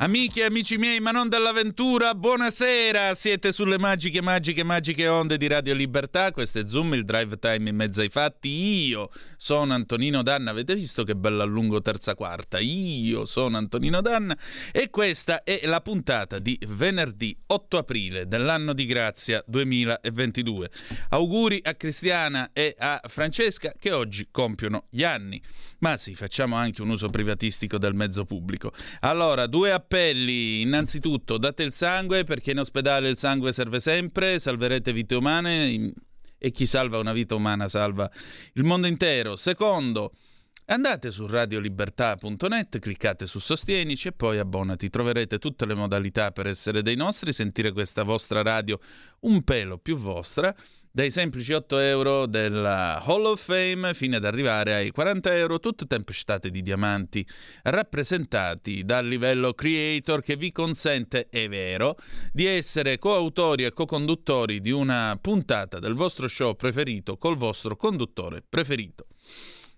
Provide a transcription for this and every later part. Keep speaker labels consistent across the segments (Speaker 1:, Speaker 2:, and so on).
Speaker 1: Amiche e amici miei, ma non dell'avventura, buonasera! Siete sulle magiche, magiche, magiche onde di Radio Libertà. Questo è Zoom, il drive time in mezzo ai fatti. Io sono Antonino Danna. Avete visto che bello allungo terza quarta? Io sono Antonino Danna e questa è la puntata di venerdì 8 aprile dell'anno di grazia 2022. Auguri a Cristiana e a Francesca che oggi compiono gli anni. Ma sì, facciamo anche un uso privatistico del mezzo pubblico. Allora, due appelli. Innanzitutto, date il sangue perché in ospedale il sangue serve sempre, salverete vite umane e chi salva una vita umana salva il mondo intero. Secondo, Andate su radiolibertà.net, cliccate su Sostienici e poi abbonati. Troverete tutte le modalità per essere dei nostri, sentire questa vostra radio un pelo più vostra, dai semplici 8 euro della Hall of Fame fino ad arrivare ai 40 euro, tutte tempestate di diamanti rappresentati dal livello creator che vi consente, è vero, di essere coautori e co-conduttori di una puntata del vostro show preferito col vostro conduttore preferito.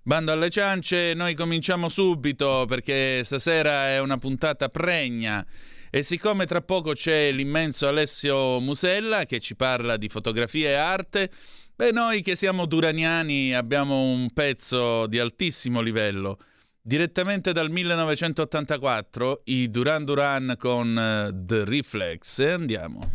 Speaker 1: Bando alle ciance, noi cominciamo subito perché stasera è una puntata pregna e siccome tra poco c'è l'immenso Alessio Musella che ci parla di fotografia e arte, beh noi che siamo duraniani abbiamo un pezzo di altissimo livello. Direttamente dal 1984 i Duran Duran con uh, The Reflex. Andiamo.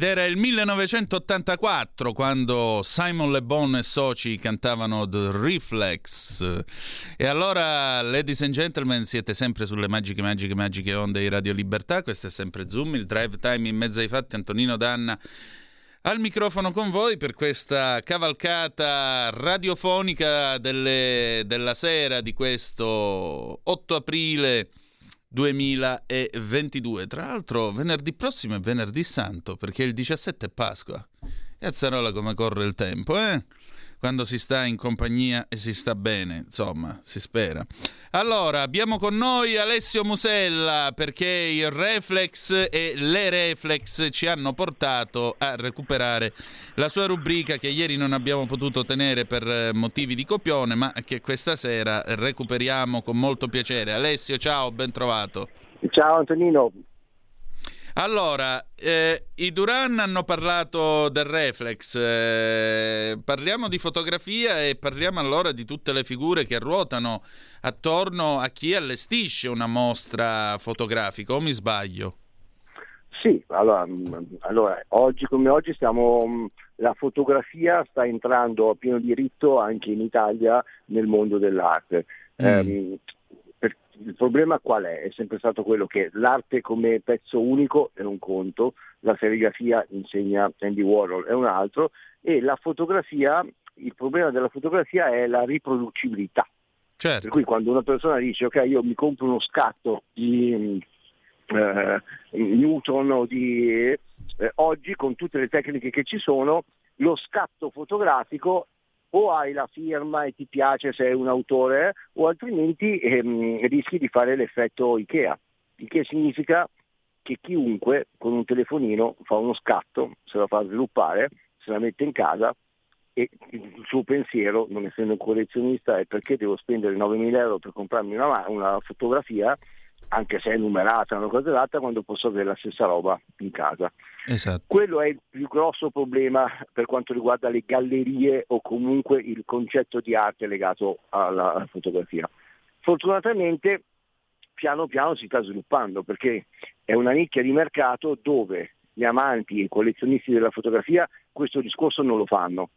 Speaker 1: Ed era il 1984 quando Simon Le Bon e soci cantavano The Reflex. E allora, ladies and gentlemen, siete sempre sulle magiche, magiche, magiche onde di Radio Libertà. Questo è sempre Zoom, il drive time in mezzo ai fatti. Antonino Danna al microfono con voi per questa cavalcata radiofonica delle, della sera di questo 8 aprile 2022. Tra l'altro, venerdì prossimo è venerdì santo perché il 17 è Pasqua. Cazzarola come corre il tempo, eh? Quando si sta in compagnia e si sta bene, insomma, si spera. Allora, abbiamo con noi Alessio Musella perché il reflex e le reflex ci hanno portato a recuperare la sua rubrica che ieri non abbiamo potuto tenere per eh, motivi di copione, ma che questa sera recuperiamo con molto piacere. Alessio, ciao, ben trovato.
Speaker 2: Ciao Antonino,
Speaker 1: allora, eh, i Duran hanno parlato del reflex, eh, parliamo di fotografia e parliamo allora di tutte le figure che ruotano attorno a chi allestisce una mostra fotografica, o mi sbaglio?
Speaker 2: Sì, allora, mm, allora oggi come oggi stiamo, mm, la fotografia sta entrando a pieno diritto anche in Italia nel mondo dell'arte. Mm. Eh, il problema qual è? È sempre stato quello che l'arte come pezzo unico è un conto, la serigrafia insegna Andy Warhol è un altro e la fotografia, il problema della fotografia è la riproducibilità.
Speaker 1: Certo.
Speaker 2: Per cui quando una persona dice ok io mi compro uno scatto di eh, Newton o di eh, oggi con tutte le tecniche che ci sono, lo scatto fotografico o hai la firma e ti piace se è un autore o altrimenti ehm, rischi di fare l'effetto Ikea, il che significa che chiunque con un telefonino fa uno scatto, se la fa sviluppare, se la mette in casa e il suo pensiero, non essendo un collezionista, è perché devo spendere 9.000 euro per comprarmi una, una fotografia anche se è numerata una cosa dell'altra, quando posso avere la stessa roba in casa.
Speaker 1: Esatto.
Speaker 2: Quello è il più grosso problema per quanto riguarda le gallerie o comunque il concetto di arte legato alla, alla fotografia. Fortunatamente piano piano si sta sviluppando perché è una nicchia di mercato dove gli amanti e i collezionisti della fotografia questo discorso non lo fanno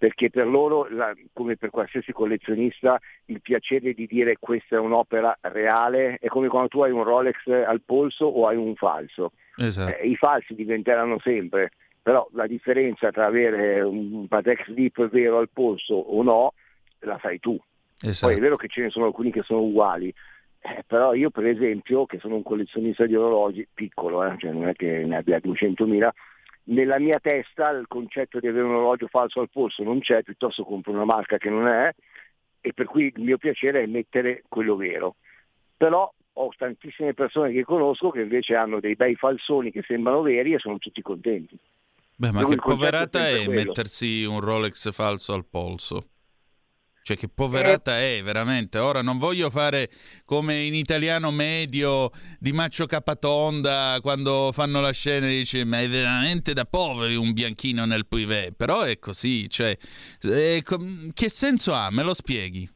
Speaker 2: perché per loro, come per qualsiasi collezionista, il piacere di dire questa è un'opera reale è come quando tu hai un Rolex al polso o hai un falso.
Speaker 1: Esatto.
Speaker 2: Eh, I falsi diventeranno sempre, però la differenza tra avere un Patek Slip vero al polso o no, la sai tu.
Speaker 1: Esatto.
Speaker 2: Poi è vero che ce ne sono alcuni che sono uguali, eh, però io per esempio, che sono un collezionista di orologi, piccolo, eh, cioè non è che ne abbia 200.000, nella mia testa il concetto di avere un orologio falso al polso non c'è, piuttosto compro una marca che non è e per cui il mio piacere è mettere quello vero. Però ho tantissime persone che conosco che invece hanno dei bei falsoni che sembrano veri e sono tutti contenti.
Speaker 1: Beh, ma che poverata è, è mettersi un Rolex falso al polso? Cioè, che poverata eh. è veramente. Ora non voglio fare come in italiano medio di Maccio Capatonda quando fanno la scena e dice: Ma è veramente da poveri un bianchino nel privé. Però è così. Cioè, è, che senso ha? Me lo spieghi?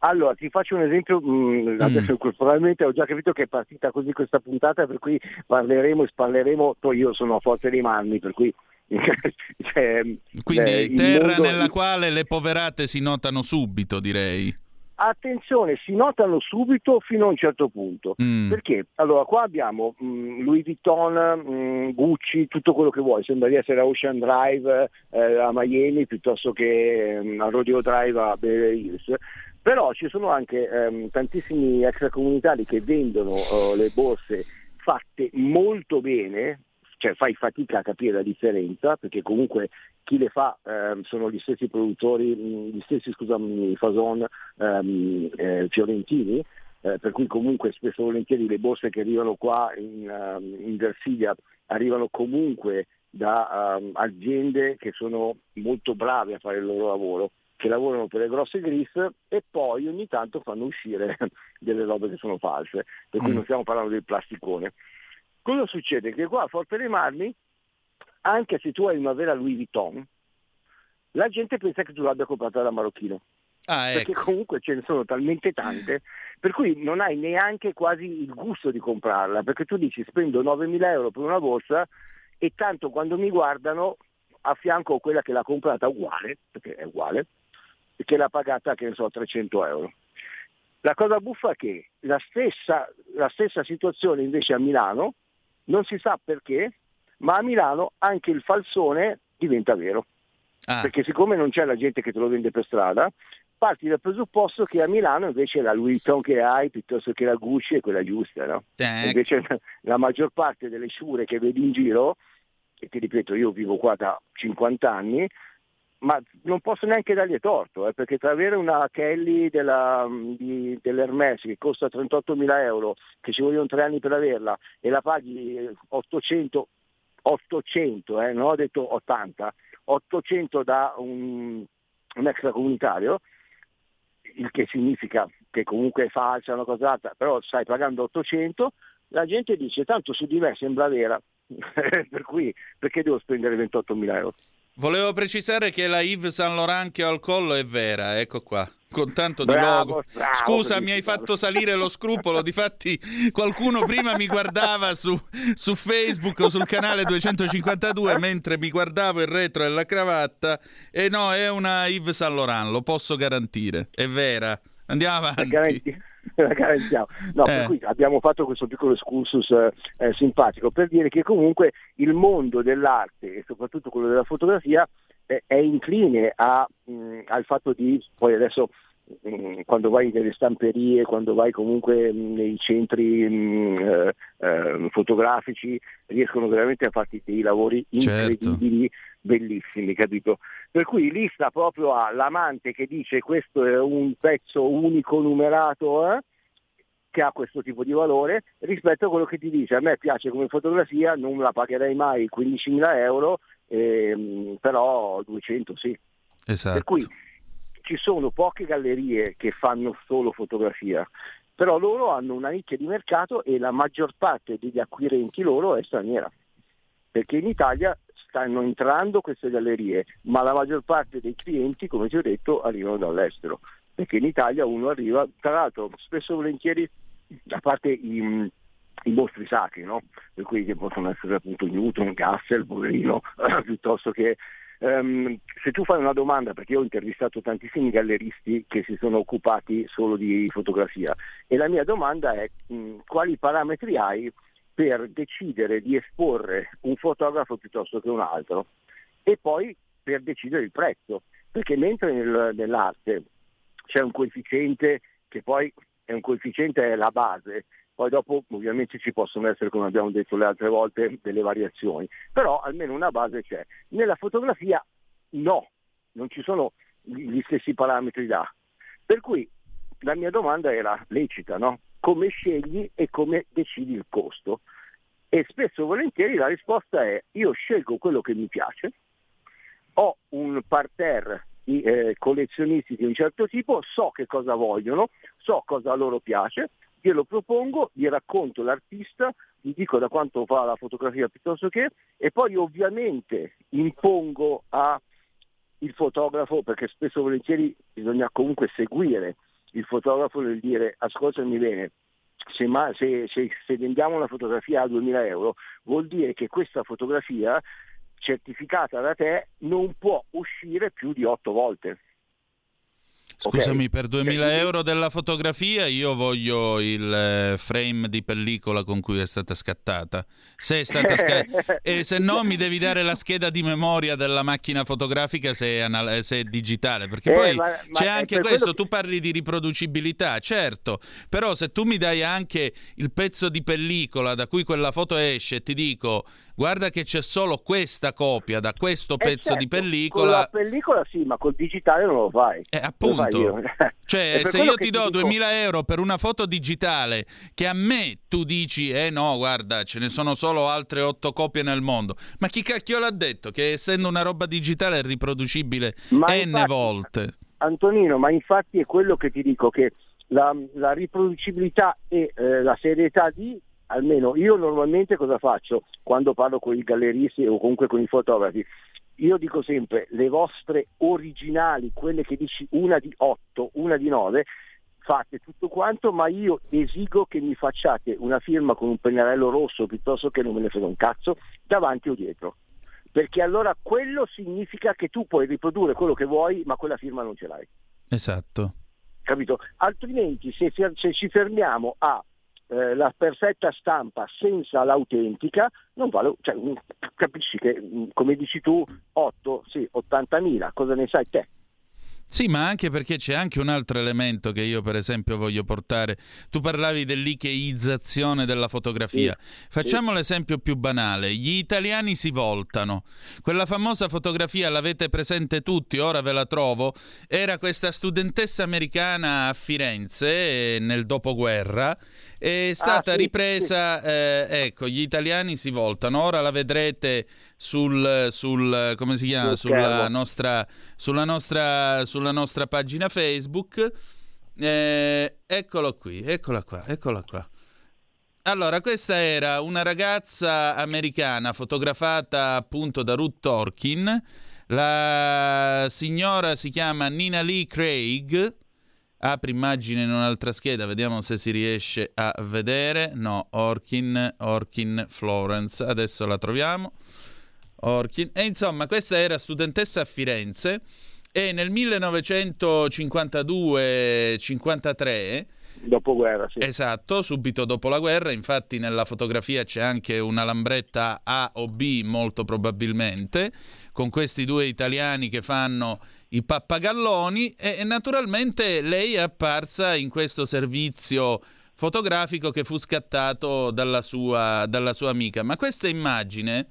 Speaker 2: Allora, ti faccio un esempio, mm, adesso mm. probabilmente ho già capito che è partita così questa puntata, per cui parleremo e sparleremo, io sono a forza di manni, per cui
Speaker 1: cioè, Quindi eh, terra mondo... nella quale le poverate si notano subito, direi.
Speaker 2: Attenzione, si notano subito fino a un certo punto. Mm. Perché? Allora, qua abbiamo mh, mm, Louis Vuitton, mh, mm, Gucci, tutto quello che vuoi. Sembra di essere a Ocean Drive eh, a Miami piuttosto che mh, a Rodeo Drive a Beverly Hills. Però ci sono anche ehm, tantissimi extracomunitari che vendono uh, le borse fatte molto bene, cioè fai fatica a capire la differenza perché comunque chi le fa eh, sono gli stessi produttori, gli stessi scusami, Fason ehm, eh, fiorentini, eh, per cui comunque spesso e volentieri le borse che arrivano qua in, uh, in Versilia arrivano comunque da um, aziende che sono molto brave a fare il loro lavoro che lavorano per le grosse gris e poi ogni tanto fanno uscire delle robe che sono false, per cui mm. non stiamo parlando del plasticone. Cosa succede? Che qua a Forte dei Marmi, anche se tu hai una vera Louis Vuitton, la gente pensa che tu l'abbia comprata da marocchino.
Speaker 1: Ah, ecco.
Speaker 2: Perché comunque ce ne sono talmente tante, per cui non hai neanche quasi il gusto di comprarla, perché tu dici spendo 9.000 euro per una borsa e tanto quando mi guardano a fianco quella che l'ha comprata uguale, perché è uguale, e che l'ha pagata, che ne so, 300 euro. La cosa buffa è che la stessa, la stessa situazione invece a Milano, non si sa perché, ma a Milano anche il falsone diventa vero. Ah. Perché siccome non c'è la gente che te lo vende per strada, parti dal presupposto che a Milano invece la Louis Vuitton che hai piuttosto che la Gucci è quella giusta, no? Invece la maggior parte delle sciure che vedi in giro, e ti ripeto io vivo qua da 50 anni, ma non posso neanche dargli torto, eh, perché tra avere una Kelly della, di, dell'Hermes che costa 38.000 euro, che ci vogliono tre anni per averla, e la paghi 800, 800 eh, non ho detto 80, 800 da un, un extracomunitario, il che significa che comunque è falsa, una cosa altra, però stai pagando 800, la gente dice tanto su di me sembra vera, per cui perché devo spendere 28.000 euro?
Speaker 1: Volevo precisare che la Yves Saint Laurent che ho al collo è vera, ecco qua con tanto di bravo, logo. Bravo, Scusa, mi hai fatto salire lo scrupolo. Difatti, qualcuno prima mi guardava su, su, Facebook o sul canale 252 mentre mi guardavo il retro e la cravatta. E no, è una Yves Saint Laurent, lo posso garantire. È vera. Andiamo avanti.
Speaker 2: La garantiamo. No, eh. per cui abbiamo fatto questo piccolo excursus eh, simpatico per dire che comunque il mondo dell'arte e soprattutto quello della fotografia eh, è incline a, mh, al fatto di, poi adesso quando vai nelle stamperie, quando vai comunque mh, nei centri eh, eh, fotografici, riescono veramente a farti dei lavori certo. incredibili, certo. bellissimi, capito? Per cui lì sta proprio all'amante che dice questo è un pezzo unico numerato, eh? che ha questo tipo di valore rispetto a quello che ti dice a me piace come fotografia, non la pagherei mai 15.000 euro, ehm, però 200 sì.
Speaker 1: Esatto.
Speaker 2: Per cui ci sono poche gallerie che fanno solo fotografia, però loro hanno una nicchia di mercato e la maggior parte degli acquirenti loro è straniera, perché in Italia stanno entrando queste gallerie, ma la maggior parte dei clienti, come ti ho detto, arrivano dall'estero, perché in Italia uno arriva, tra l'altro spesso e volentieri, a parte i i mostri sacri, no? cui che possono essere appunto Newton, Gassel, poverino, piuttosto che um, se tu fai una domanda, perché io ho intervistato tantissimi galleristi che si sono occupati solo di fotografia, e la mia domanda è mh, quali parametri hai per decidere di esporre un fotografo piuttosto che un altro? E poi per decidere il prezzo, perché mentre nel, nell'arte c'è un coefficiente che poi è un coefficiente è la base, poi dopo ovviamente ci possono essere, come abbiamo detto le altre volte, delle variazioni, però almeno una base c'è. Nella fotografia no, non ci sono gli stessi parametri da. Per cui la mia domanda era lecita, no? Come scegli e come decidi il costo? E spesso e volentieri la risposta è io scelgo quello che mi piace, ho un parterre di eh, collezionisti di un certo tipo, so che cosa vogliono, so cosa a loro piace, glielo propongo, gli racconto l'artista, gli dico da quanto fa la fotografia piuttosto che, e poi ovviamente impongo al fotografo, perché spesso e volentieri bisogna comunque seguire il fotografo nel dire ascoltami bene, se, ma, se, se, se vendiamo una fotografia a 2000 euro vuol dire che questa fotografia certificata da te non può uscire più di otto volte.
Speaker 1: Scusami, okay. per 2000 cioè, euro della fotografia io voglio il eh, frame di pellicola con cui è stata scattata. Se è stata scattata... e se no mi devi dare la scheda di memoria della macchina fotografica se è, anal- se è digitale, perché eh, poi ma, c'è ma anche questo, che... tu parli di riproducibilità, certo, però se tu mi dai anche il pezzo di pellicola da cui quella foto esce e ti dico guarda che c'è solo questa copia da questo eh pezzo certo, di pellicola. Con
Speaker 2: la pellicola sì, ma col digitale non lo fai.
Speaker 1: Eh, appunto. cioè, se io ti do ti 2000 dico... euro per una foto digitale che a me tu dici, eh no, guarda, ce ne sono solo altre otto copie nel mondo. Ma chi cacchio l'ha detto? Che essendo una roba digitale è riproducibile ma n infatti, volte.
Speaker 2: Antonino, ma infatti è quello che ti dico che la, la riproducibilità e eh, la serietà di almeno io normalmente cosa faccio quando parlo con i galleristi o comunque con i fotografi? Io dico sempre le vostre originali, quelle che dici una di 8, una di 9, fate tutto quanto, ma io esigo che mi facciate una firma con un pennarello rosso piuttosto che non me ne frega un cazzo, davanti o dietro. Perché allora quello significa che tu puoi riprodurre quello che vuoi, ma quella firma non ce l'hai.
Speaker 1: Esatto.
Speaker 2: Capito? Altrimenti se, se ci fermiamo a eh, la perfetta stampa senza l'autentica, non vale, cioè, capisci che come dici tu 8, sì, 80.000, cosa ne sai te?
Speaker 1: Sì, ma anche perché c'è anche un altro elemento che io per esempio voglio portare. Tu parlavi dell'icheizzazione della fotografia. Sì, Facciamo sì. l'esempio più banale. Gli italiani si voltano. Quella famosa fotografia l'avete presente tutti, ora ve la trovo. Era questa studentessa americana a Firenze eh, nel dopoguerra è stata ah, sì, ripresa, sì. Eh, ecco, gli italiani si voltano, ora la vedrete sul, sul come si chiama, sulla nostra, sulla, nostra, sulla nostra pagina Facebook. Eh, eccolo qui, eccola qua, eccola qua. Allora, questa era una ragazza americana fotografata appunto da Ruth Torkin. La signora si chiama Nina Lee Craig Apri immagine in un'altra scheda, vediamo se si riesce a vedere. No, Orkin, Orkin Florence. Adesso la troviamo. Orkin. E insomma, questa era studentessa a Firenze e nel 1952-53
Speaker 2: Dopoguerra, sì.
Speaker 1: Esatto, subito dopo la guerra, infatti nella fotografia c'è anche una lambretta A o B molto probabilmente, con questi due italiani che fanno i pappagalloni e, e naturalmente lei è apparsa in questo servizio fotografico che fu scattato dalla sua, dalla sua amica. Ma questa immagine,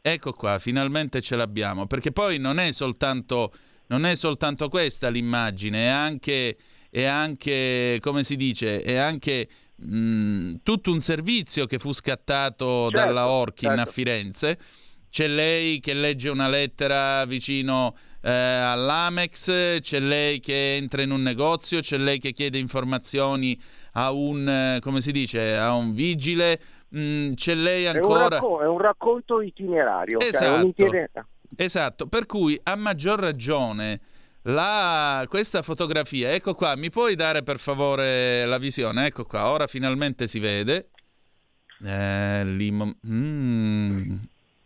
Speaker 1: ecco qua, finalmente ce l'abbiamo, perché poi non è soltanto, non è soltanto questa l'immagine, è anche è anche, come si dice, è anche mh, tutto un servizio che fu scattato certo, dalla Orkin certo. a Firenze. C'è lei che legge una lettera vicino eh, all'Amex, c'è lei che entra in un negozio, c'è lei che chiede informazioni a un, eh, come si dice, a un vigile, mh, c'è lei ancora...
Speaker 2: È un, racconto, è un racconto itinerario.
Speaker 1: Esatto, cioè esatto, per cui a maggior ragione la, questa fotografia, ecco qua, mi puoi dare per favore la visione? Ecco qua, ora finalmente si vede. Eh, limo... mm.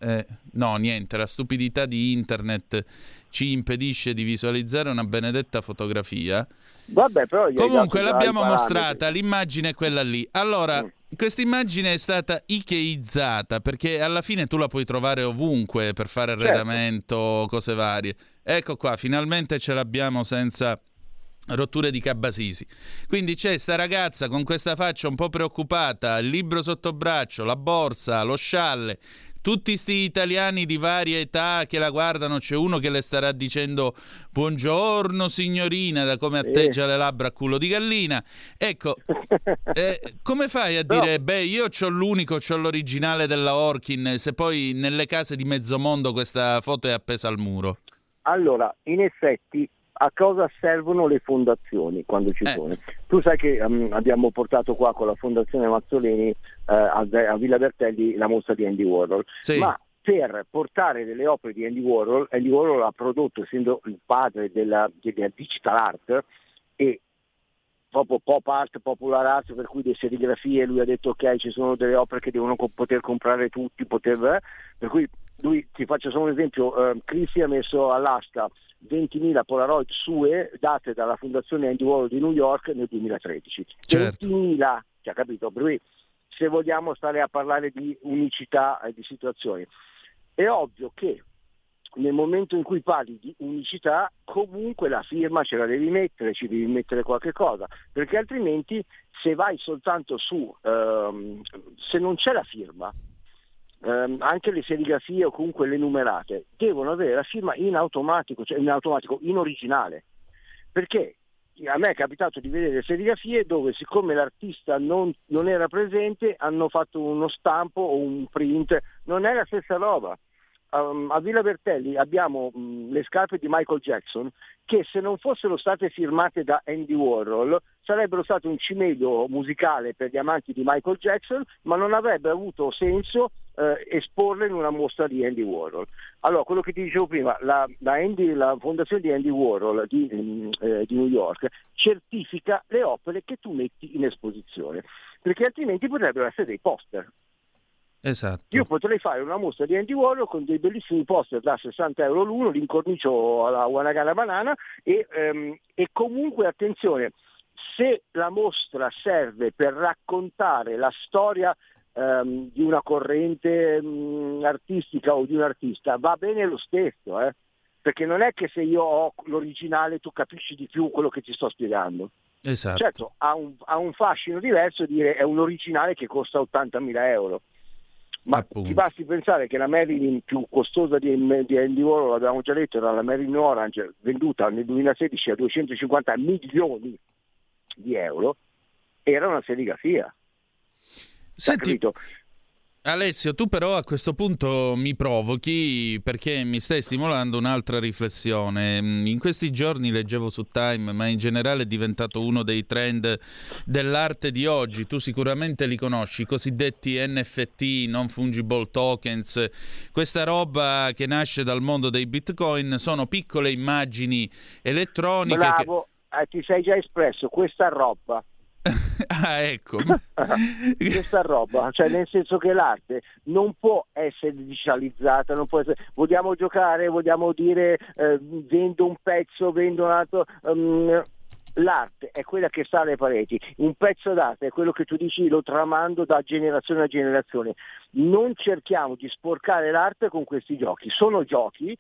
Speaker 1: Eh, no, niente, la stupidità di internet ci impedisce di visualizzare una benedetta fotografia.
Speaker 2: Vabbè, però
Speaker 1: Comunque l'abbiamo mostrata, l'immagine è quella lì. Allora, mm. questa immagine è stata ikeizzata perché alla fine tu la puoi trovare ovunque per fare certo. arredamento, certo. cose varie. Ecco qua, finalmente ce l'abbiamo senza rotture di cabasisi. Quindi c'è sta ragazza con questa faccia un po' preoccupata, il libro sotto braccio, la borsa, lo scialle, tutti sti italiani di varia età che la guardano, c'è uno che le starà dicendo buongiorno signorina, da come atteggia le labbra a culo di gallina. Ecco, eh, come fai a dire, no. beh, io ho l'unico, ho l'originale della Orkin, se poi nelle case di mezzo mondo questa foto è appesa al muro?
Speaker 2: Allora, in effetti a cosa servono le fondazioni quando ci eh. sono? Tu sai che um, abbiamo portato qua con la Fondazione Mazzoleni uh, a, a, Villa Bertelli la mostra di Andy Warhol, sì. ma per portare delle opere di Andy Warhol, Andy Warhol ha prodotto, essendo il padre della, della digital art e proprio pop art, popular art, per cui le serigrafie, lui ha detto ok ci sono delle opere che devono co- poter comprare tutti, poter, eh? per cui lui, ti faccio solo un esempio, eh, Christie ha messo all'asta 20.000 Polaroid sue date dalla fondazione Andy Warhol di New York nel 2013. Certo. 20.000, cioè, capito? Per cui se vogliamo stare a parlare di unicità e di situazioni. È ovvio che nel momento in cui parli di unicità, comunque la firma ce la devi mettere, ci devi mettere qualche cosa, perché altrimenti se vai soltanto su, ehm, se non c'è la firma, ehm, anche le serigrafie o comunque le numerate devono avere la firma in automatico, cioè in automatico, in originale. Perché a me è capitato di vedere serigrafie dove siccome l'artista non, non era presente hanno fatto uno stampo o un print, non è la stessa roba. Um, a Villa Bertelli abbiamo um, le scarpe di Michael Jackson che se non fossero state firmate da Andy Warhol sarebbero state un cimelio musicale per gli amanti di Michael Jackson, ma non avrebbe avuto senso eh, esporle in una mostra di Andy Warhol. Allora, quello che ti dicevo prima, la, la, Andy, la fondazione di Andy Warhol di, mm, eh, di, New York certifica le opere che tu metti in esposizione, perché altrimenti potrebbero essere dei poster.
Speaker 1: Esatto.
Speaker 2: Io potrei fare una mostra di Andy Warhol con dei bellissimi poster da 60 euro l'uno, l'incornicio alla Wanagana Banana e, ehm, e comunque attenzione, se la mostra serve per raccontare la storia ehm, di una corrente mh, mm, artistica o di un artista, va bene lo stesso, eh? perché non è che se io ho l'originale tu capisci di più quello che ti sto spiegando.
Speaker 1: Esatto.
Speaker 2: Certo, ha un, ha un fascino diverso dire è un originale che costa 80.000 euro. Ma Appunto. ti basti pensare che la Marilyn più costosa di, di Andy Warhol, l'abbiamo già detto, era la Marilyn Orange, venduta nel 2016 a 250 milioni di euro, era una serigrafia.
Speaker 1: Senti, Alessio, tu però a questo punto mi provochi perché mi stai stimolando un'altra riflessione. In questi giorni leggevo su Time, ma in generale è diventato uno dei trend dell'arte di oggi. Tu sicuramente li conosci, i cosiddetti NFT, non fungible tokens. Questa roba che nasce dal mondo dei bitcoin sono piccole immagini elettroniche.
Speaker 2: Bravo, che... eh, ti sei già espresso, questa roba
Speaker 1: ah, ecco.
Speaker 2: Questa roba, cioè nel senso che l'arte non può essere digitalizzata, non può essere... vogliamo giocare, vogliamo dire eh, vendo un pezzo, vendo un altro... Um, l'arte è quella che sta alle pareti, un pezzo d'arte è quello che tu dici lo tramando da generazione a generazione. Non cerchiamo di sporcare l'arte con questi giochi, sono giochi,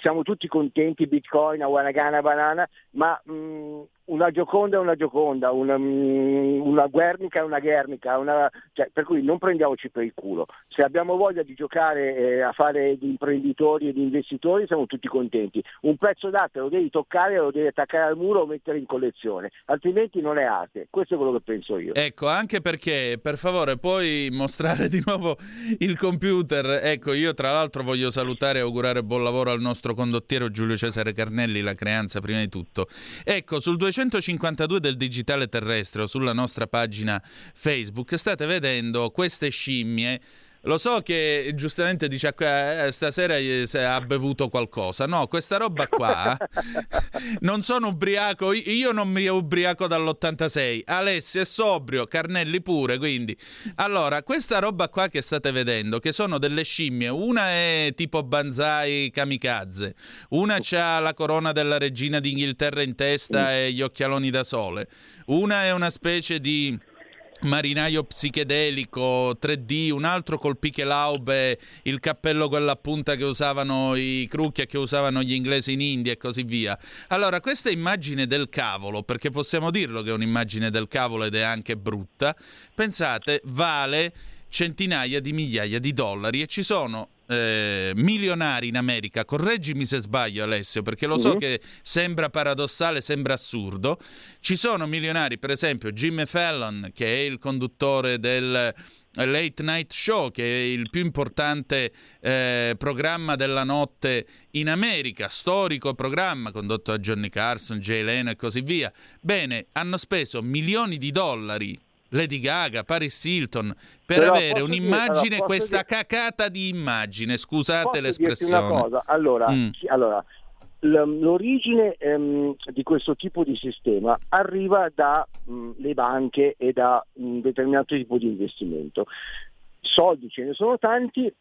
Speaker 2: siamo tutti contenti, Bitcoin, Awanagana, Banana, ma mh, mm, una Gioconda è una Gioconda, una, mm, una Guernica è una Guernica, una, cioè, per cui non prendiamoci per il culo. Se abbiamo voglia di giocare eh, a fare di imprenditori e di investitori siamo tutti contenti. Un pezzo d'arte lo devi toccare, lo devi attaccare al muro o mettere in collezione, altrimenti non è arte. Questo è quello che penso io.
Speaker 1: Ecco, anche perché, per favore, puoi mostrare di nuovo il computer. Ecco, io tra l'altro voglio salutare e augurare buon lavoro al nostro condottiero Giulio Cesare Carnelli, la creanza prima di tutto. Ecco, sul 252 del digitale terrestre sulla nostra pagina Facebook state vedendo queste scimmie lo so che giustamente dice eh, stasera ha bevuto qualcosa. No, questa roba qua non sono ubriaco. Io non mi ubriaco dall'86. Alessio è sobrio, Carnelli pure. Quindi, allora, questa roba qua che state vedendo, che sono delle scimmie, una è tipo Banzai Kamikaze, una ha la corona della regina d'Inghilterra in testa e gli occhialoni da sole, una è una specie di marinaio psichedelico 3D, un altro col Pichelhaube, il cappello quella punta che usavano i Crucchia che usavano gli inglesi in India e così via. Allora, questa immagine del cavolo, perché possiamo dirlo che è un'immagine del cavolo ed è anche brutta, pensate, vale centinaia di migliaia di dollari e ci sono eh, milionari in America, correggimi se sbaglio Alessio, perché lo so mm-hmm. che sembra paradossale, sembra assurdo, ci sono milionari, per esempio Jimmy Fallon, che è il conduttore del Late Night Show, che è il più importante eh, programma della notte in America, storico programma condotto da Johnny Carson, Jay Leno e così via. Bene, hanno speso milioni di dollari Lady Gaga, Paris Hilton, per Però avere un'immagine, dire, questa dire... cacata di immagine, scusate l'espressione.
Speaker 2: Allora, mm. allora l'origine ehm, di questo tipo di sistema arriva dalle mm, banche e da un determinato tipo di investimento. Soldi ce ne sono tanti,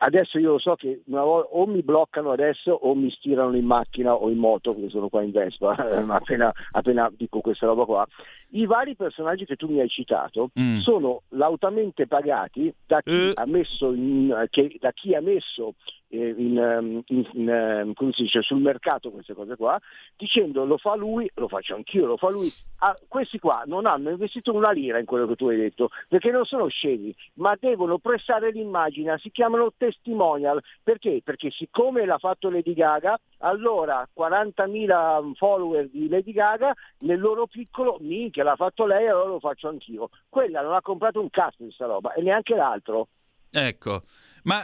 Speaker 2: Adesso io lo so che volta, o mi bloccano adesso o mi stirano in macchina o in moto, perché sono qua in Vespa, appena, appena dico questa roba qua. I vari personaggi che tu mi hai citato mm. sono lautamente pagati da chi, uh. ha messo in, che, da chi ha messo eh, in, ehm, in, ehm, come si dice, sul mercato queste cose qua, dicendo lo fa lui, lo faccio anch'io, lo fa lui. Ah, questi qua non hanno investito una lira in quello che tu hai detto, perché non sono scemi, ma devono prestare l'immagine, si chiamano testimonial. Perché? Perché siccome l'ha fatto Lady Gaga, allora 40.000 follower di Lady Gaga, nel loro piccolo, minchia, l'ha fatto lei, allora lo faccio anch'io. Quella non ha comprato un cazzo di sta roba e neanche l'altro.
Speaker 1: Ecco, ma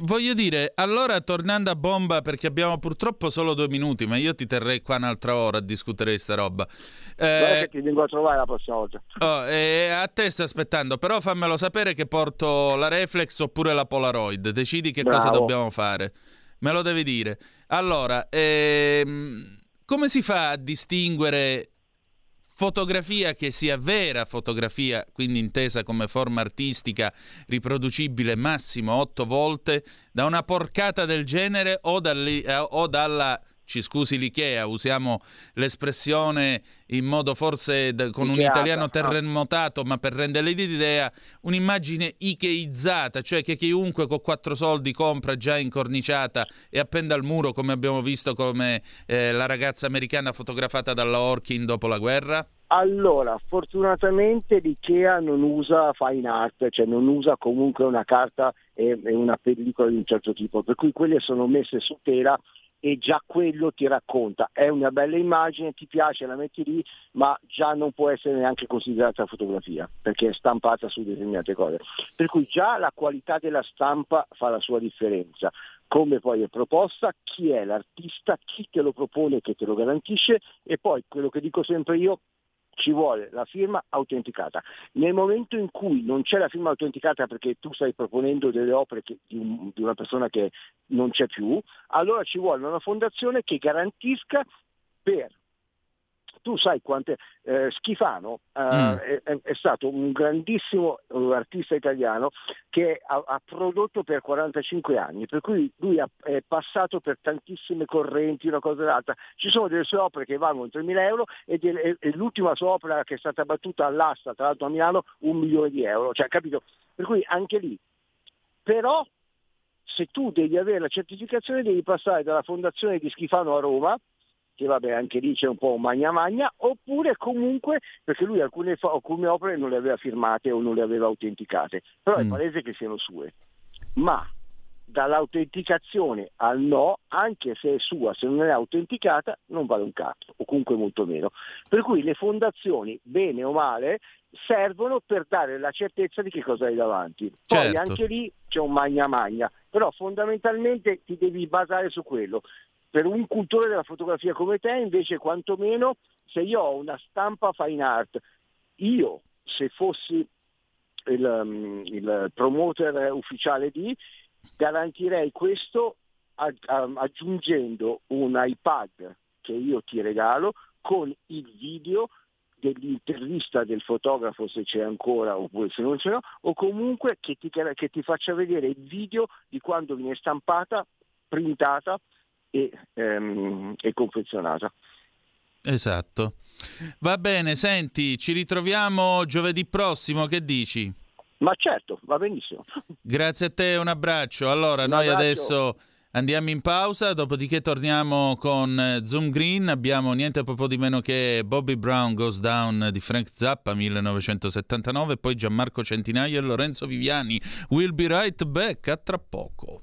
Speaker 1: voglio dire, allora tornando a bomba, perché abbiamo purtroppo solo due minuti, ma io ti terrei qua un'altra ora a discutere di sta roba.
Speaker 2: Eh, che ti vengo a trovare la prossima volta.
Speaker 1: Oh, eh, a te sto aspettando, però fammelo sapere che porto la reflex oppure la Polaroid. Decidi che Bravo. cosa dobbiamo fare. Me lo devi dire. Allora, ehm, come si fa a distinguere fotografia che sia vera fotografia, quindi intesa come forma artistica riproducibile massimo otto volte, da una porcata del genere o, dalli, eh, o dalla ci scusi l'IKEA, usiamo l'espressione in modo forse d- con un italiano terremotato, ma per rendere l'idea, un'immagine ikeizzata, cioè che chiunque con quattro soldi compra già incorniciata e appenda al muro, come abbiamo visto come eh, la ragazza americana fotografata dalla Orkin dopo la guerra?
Speaker 2: Allora, fortunatamente l'IKEA non usa fine art, cioè non usa comunque una carta e una pellicola di un certo tipo, per cui quelle sono messe su tela e già quello ti racconta, è una bella immagine, ti piace, la metti lì, ma già non può essere neanche considerata fotografia, perché è stampata su determinate cose. Per cui già la qualità della stampa fa la sua differenza. Come poi è proposta, chi è l'artista, chi te lo propone, che te lo garantisce e poi quello che dico sempre io, ci vuole la firma autenticata. Nel momento in cui non c'è la firma autenticata perché tu stai proponendo delle opere che, di, un, di, una persona che non c'è più, allora ci vuole una fondazione che garantisca per tu sai quante eh, Schifano eh, mm. è, è, stato un grandissimo artista italiano che ha, ha, prodotto per 45 anni, per cui lui ha, è passato per tantissime correnti, una cosa e l'altra. Ci sono delle sue opere che valgono 3.000 euro e, de, e, l'ultima sua opera che è stata battuta all'asta, tra l'altro a Milano, un milione di euro. Cioè, capito? Per cui anche lì. Però se tu devi avere la certificazione devi passare dalla fondazione di Schifano a Roma, che vabbè anche lì c'è un po' un magna magna, oppure comunque perché lui alcune, alcune opere non le aveva firmate o non le aveva autenticate, però mm. è palese che siano sue. Ma dall'autenticazione al no, anche se è sua, se non è autenticata, non vale un cazzo, o comunque molto meno. Per cui le fondazioni, bene o male, servono per dare la certezza di che cosa hai davanti. Poi certo. anche lì c'è un magna magna, però fondamentalmente ti devi basare su quello per un cultore della fotografia come te invece quantomeno se io ho una stampa fine art, io se fossi il, um, il promoter ufficiale di, garantirei questo aggiungendo un iPad che io ti regalo con il video dell'intervista del fotografo se c'è ancora oppure se non c'è o comunque che ti, che ti faccia vedere il video di quando viene stampata, printata e, ehm, e confezionata.
Speaker 1: Esatto. Va bene, senti, ci ritroviamo giovedì prossimo, che dici?
Speaker 2: Ma certo, va benissimo.
Speaker 1: Grazie a te, un abbraccio. Allora, un noi abbraccio. adesso andiamo in pausa, dopodiché torniamo con eh, Zoom Green. Abbiamo niente proprio di meno che Bobby Brown Goes Down di Frank Zappa 1979, poi Gianmarco Centinaio e Lorenzo Viviani. We'll be right back, a tra poco.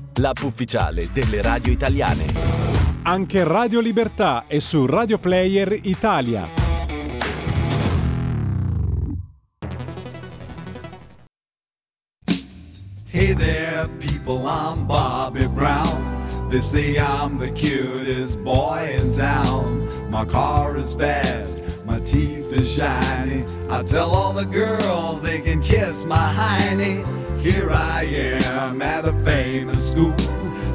Speaker 3: l'app ufficiale delle radio italiane.
Speaker 4: Anche Radio Libertà è su Radio Player Italia.
Speaker 5: Hey there, people, I'm Bobby Brown. They say I'm the cutest boy in town. My car is fast, my teeth are shiny. I tell all the girls they can kiss my hiney. Here I am at a famous school.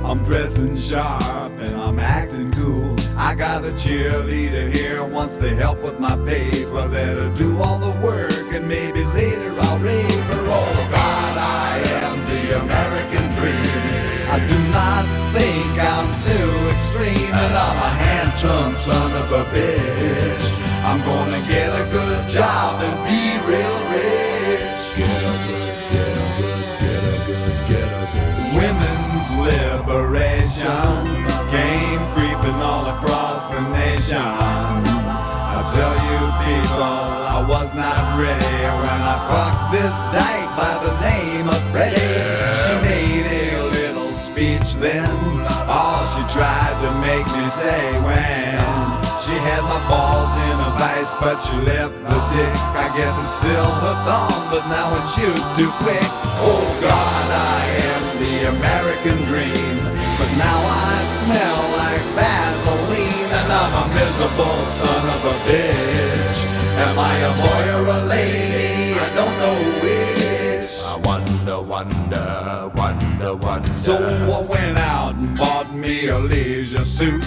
Speaker 5: I'm dressing sharp and I'm acting cool. I got a cheerleader here wants to help with my paper. Let her do all the work and maybe later I'll rape her. Oh God, I am the American dream. I do not think I'm too extreme, and I'm a handsome son of a bitch. I'm gonna get a good job and be real rich. Get a good inflation came creeping all across the nation. I tell you people, I was not ready when I fucked this dyke by the name of Freddie. She made a little speech then, all she tried to make me say when she had my balls in a vice, but she left the dick. I guess it's still hooked on, but now it shoots too quick. Oh God, I am American dream, but now I smell like Vaseline, and I'm a miserable son of a bitch. Am I a boy or a lady? I don't know which. I wonder, wonder, wonder, wonder. So I went out and bought me a leisure suit.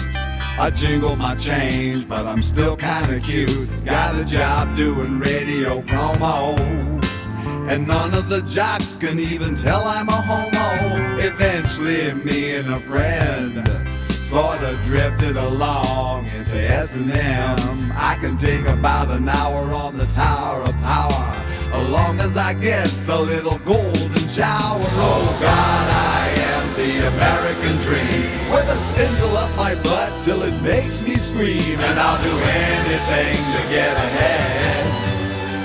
Speaker 5: I jingle my change, but I'm still kinda cute. Got a job doing radio promo. And none of the jocks can even tell I'm a homo. Eventually, me and a friend sorta drifted along into S&M. I can take about an hour on the Tower of Power, as long as I get a little golden shower. Oh God, I am the American dream with a spindle up my butt till it makes me scream. And I'll do anything to get ahead.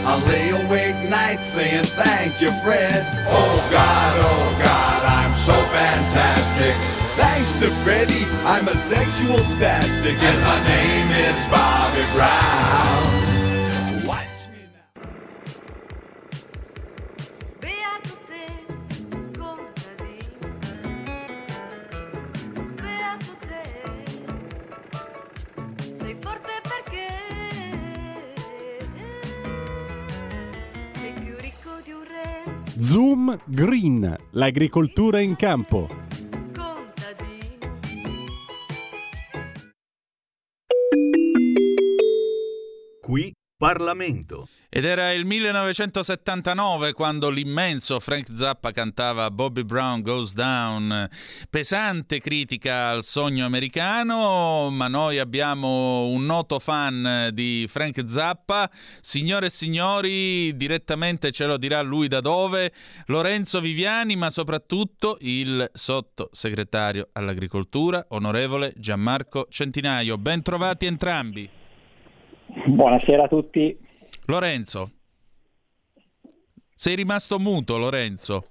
Speaker 5: I'll lay awake nights saying thank you, Fred. Oh God, oh God, I'm so fantastic. Thanks to Freddie, I'm a sexual spastic, and my name is Bobby Brown.
Speaker 4: Zoom Green, l'agricoltura in campo.
Speaker 6: Qui Parlamento.
Speaker 1: Ed era il 1979 quando l'immenso Frank Zappa cantava Bobby Brown Goes Down. Pesante critica al sogno americano, ma noi abbiamo un noto fan di Frank Zappa. Signore e signori, direttamente ce lo dirà lui da dove, Lorenzo Viviani, ma soprattutto il sottosegretario all'agricoltura, onorevole Gianmarco Centinaio. Ben trovati entrambi.
Speaker 7: Buonasera a tutti.
Speaker 1: Lorenzo. Sei rimasto muto, Lorenzo.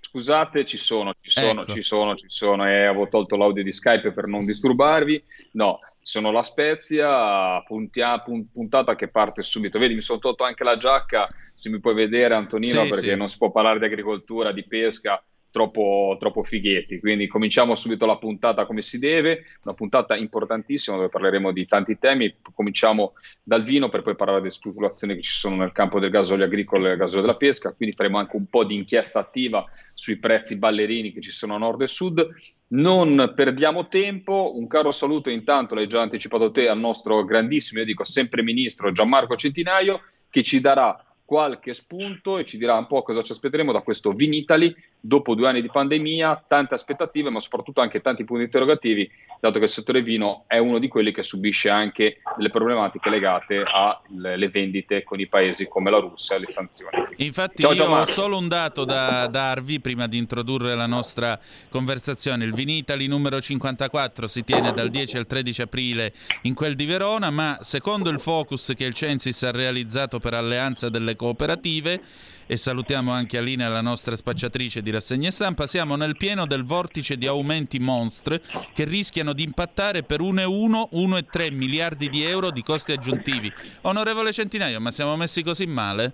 Speaker 8: Scusate, ci sono, ci sono, ecco. ci sono, ci sono. E avevo tolto l'audio di Skype per non disturbarvi. No, sono la Spezia, puntia, puntata che parte subito. Vedi, mi sono tolto anche la giacca, se mi puoi vedere Antonino, sì, perché sì. non si può parlare di agricoltura, di pesca troppo, troppo fighetti. Quindi cominciamo subito la puntata come si deve, una puntata importantissima dove parleremo di tanti temi. Cominciamo dal vino per poi parlare delle speculazioni che ci sono nel campo del gasolio agricolo e del gasolio della pesca. Quindi faremo anche un po' di inchiesta attiva sui prezzi ballerini che ci sono a nord e sud. Non perdiamo tempo, un caro saluto intanto, l'hai già anticipato te, al nostro grandissimo, io dico sempre ministro Gianmarco Centinaio, che ci darà qualche spunto e ci dirà un po' cosa ci aspetteremo da questo Vinitali dopo due anni di pandemia, tante aspettative ma soprattutto anche tanti punti interrogativi, dato che il settore vino è uno di quelli che subisce anche delle problematiche legate alle vendite con i paesi come la Russia e le sanzioni.
Speaker 1: Infatti ciao, ciao, io ho solo un dato da darvi prima di introdurre la nostra conversazione. Il Vinitali numero 54 si tiene dal 10 al 13 aprile in quel di Verona, ma secondo il focus che il Censis ha realizzato per alleanza delle cooperative e salutiamo anche Alina, la nostra spacciatrice di rassegne stampa, siamo nel pieno del vortice di aumenti monstre che rischiano di impattare per 1,1, 1,3 miliardi di euro di costi aggiuntivi. Onorevole Centinaio, ma siamo messi così male?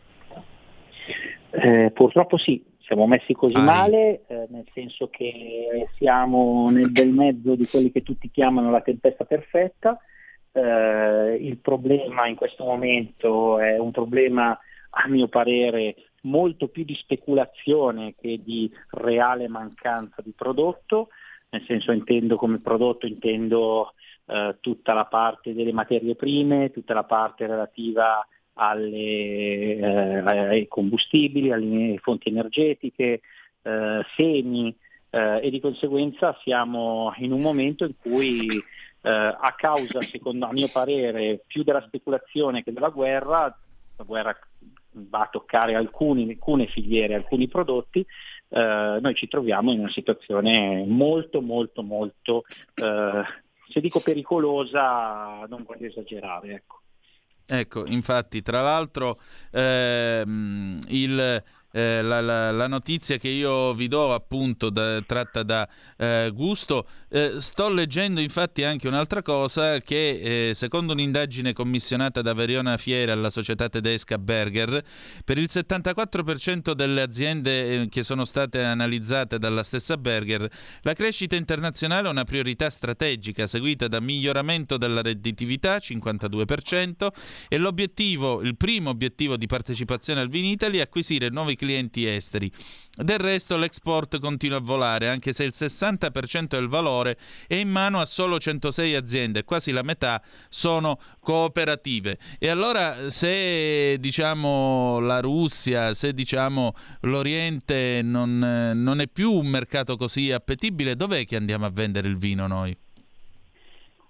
Speaker 7: Eh, purtroppo sì, siamo messi così Ai. male, eh, nel senso che siamo nel bel mezzo di quelli che tutti chiamano la tempesta perfetta. Eh, il problema in questo momento è un problema a mio parere molto più di speculazione che di reale mancanza di prodotto, nel senso intendo come prodotto intendo eh, tutta la parte delle materie prime, tutta la parte relativa alle, eh, ai combustibili, alle fonti energetiche, eh, semi eh, e di conseguenza siamo in un momento in cui eh, a causa, secondo a mio parere, più della speculazione che della guerra, la guerra va a toccare alcuni, alcune filiere, alcuni prodotti, eh, noi ci troviamo in una situazione molto, molto, molto, eh, se dico pericolosa, non voglio esagerare. Ecco.
Speaker 1: Ecco, infatti, tra l'altro ehm, il eh, la, la, la, notizia che io vi do appunto da, tratta da eh, Gusto. Eh, sto leggendo infatti anche un'altra cosa che eh, secondo un'indagine commissionata da Veriona Fiera alla società tedesca Berger, per il 74% delle aziende eh, che sono state analizzate dalla stessa Berger, la crescita internazionale è una priorità strategica seguita da miglioramento della redditività 52% e l'obiettivo, il primo obiettivo di partecipazione al Vinitaly è acquisire nuovi clienti esteri. Del resto l'export continua a volare, anche se il 60% del valore è in mano a solo 106 aziende, quasi la metà sono cooperative. E allora se diciamo la Russia, se diciamo l'Oriente non, non è più un mercato così appetibile, dov'è che andiamo a vendere il vino noi?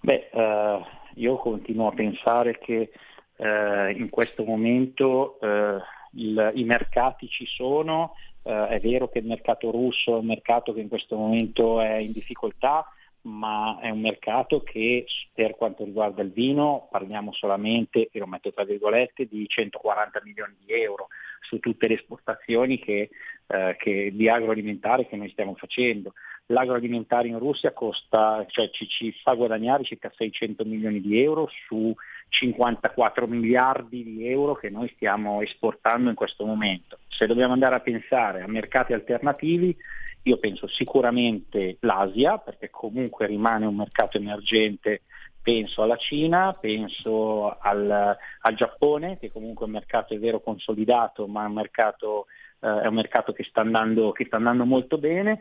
Speaker 7: Beh, uh, io continuo a pensare che uh, in questo momento uh, il, i mercati ci sono, eh, è vero che il mercato russo è un mercato che in questo momento è in difficoltà, ma è un mercato che per quanto riguarda il vino parliamo solamente, e lo metto tra virgolette, di 140 milioni di euro su tutte le esportazioni che, eh, che di agroalimentare che noi stiamo facendo. L'agroalimentare in Russia costa, cioè ci, ci fa guadagnare circa 600 milioni di euro su 54 miliardi di euro che noi stiamo esportando in questo momento. Se dobbiamo andare a pensare a mercati alternativi, io penso sicuramente l'Asia, perché comunque rimane un mercato emergente, penso alla Cina, penso al, al Giappone, che comunque è un mercato è vero consolidato, ma è un mercato, eh, è un mercato che, sta andando, che sta andando molto bene,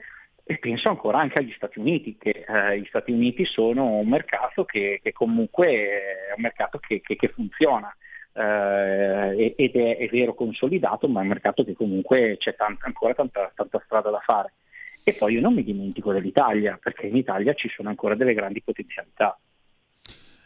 Speaker 7: e penso ancora anche agli Stati Uniti, che eh, gli Stati Uniti sono un mercato che, che comunque è un mercato che, che, che funziona eh, ed è, è, vero consolidato, ma è un mercato che comunque c'è tanta, ancora tanta, tanta strada da fare. E poi io non mi dimentico dell'Italia, perché in Italia ci sono ancora delle grandi potenzialità.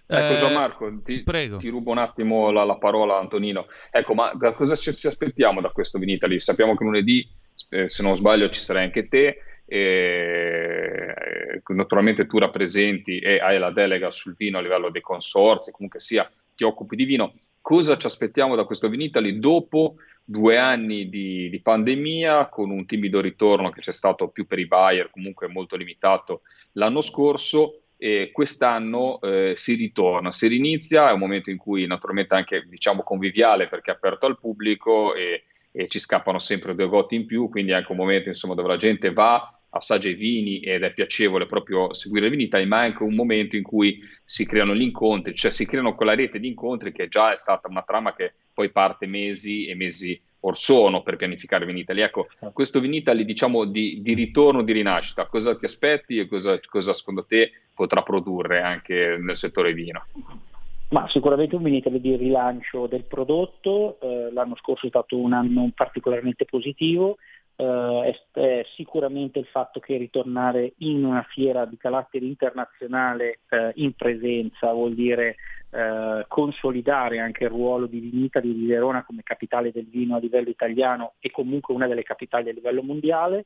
Speaker 8: Ecco eh, Gianmarco, ti, ti, rubo un attimo la, la, parola Antonino. Ecco, ma da cosa ci, ci aspettiamo da questo Vinitali? Sappiamo che lunedì, eh, se non sbaglio, ci sarai anche te e, naturalmente tu rappresenti e hai la delega sul vino a livello dei consorzi, comunque sia ti occupi di vino. Cosa ci aspettiamo da questo Vinitali dopo due anni di, di, pandemia con un timido ritorno che c'è stato più per i buyer, comunque molto limitato l'anno scorso e quest'anno eh, si ritorna, si rinizia, è un momento in cui naturalmente anche diciamo conviviale perché è aperto al pubblico e, e ci scappano sempre due gotti in più, quindi è anche un momento insomma, dove la gente va, assaggia i vini ed è piacevole proprio seguire le vini, ma è anche un momento in cui si creano gli incontri, cioè si creano quella rete di incontri che già è stata una trama che poi parte mesi e mesi or sono per pianificare Vinitali. Ecco, questo Vinitali diciamo di, di ritorno, di rinascita, cosa ti aspetti e cosa, cosa secondo te potrà produrre anche nel settore vino?
Speaker 7: Ma sicuramente un Vinitali di rilancio del prodotto, eh, l'anno scorso è stato un anno particolarmente positivo, eh, è, è, sicuramente il fatto che ritornare in una fiera di carattere internazionale eh, in presenza vuol dire eh, consolidare anche il ruolo di Vinitali di Verona come capitale del vino a livello italiano e comunque una delle capitali a livello mondiale.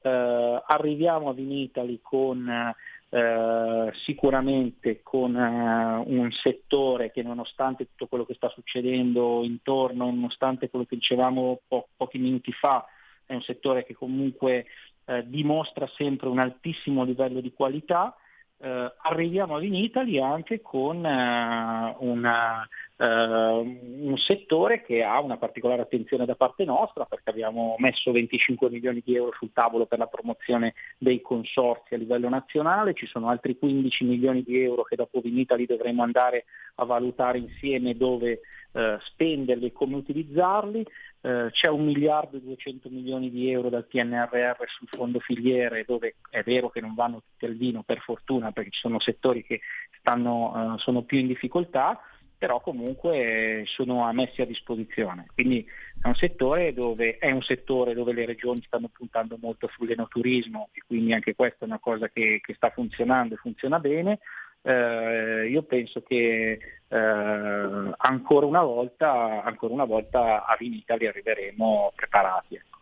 Speaker 7: Eh, arriviamo a Vinitali con Uh, sicuramente con uh, un settore che nonostante tutto quello che sta succedendo intorno, nonostante quello che dicevamo po- pochi minuti fa, è un settore che comunque eh, dimostra sempre un altissimo livello di qualità. Eh, arriviamo a Vinitali anche con eh, una, eh, un settore che ha una particolare attenzione da parte nostra perché abbiamo messo 25 milioni di euro sul tavolo per la promozione dei consorzi a livello nazionale, ci sono altri 15 milioni di euro che dopo Vinitali dovremo andare a valutare insieme dove eh, spenderli e come utilizzarli. Eh, c'è un miliardo e 200 milioni di euro dal PNRR sul fondo filiere dove è vero che non vanno tutti al vino per fortuna perché ci sono settori che stanno, uh, sono più in difficoltà, però comunque sono messi a disposizione. Quindi è un settore dove, un settore dove le regioni stanno puntando molto sull'enoturismo e quindi anche questa è una cosa che, che sta funzionando e funziona bene. Eh, io penso che eh, ancora una volta, ancora una volta a Vinitaly arriveremo preparati. Ecco.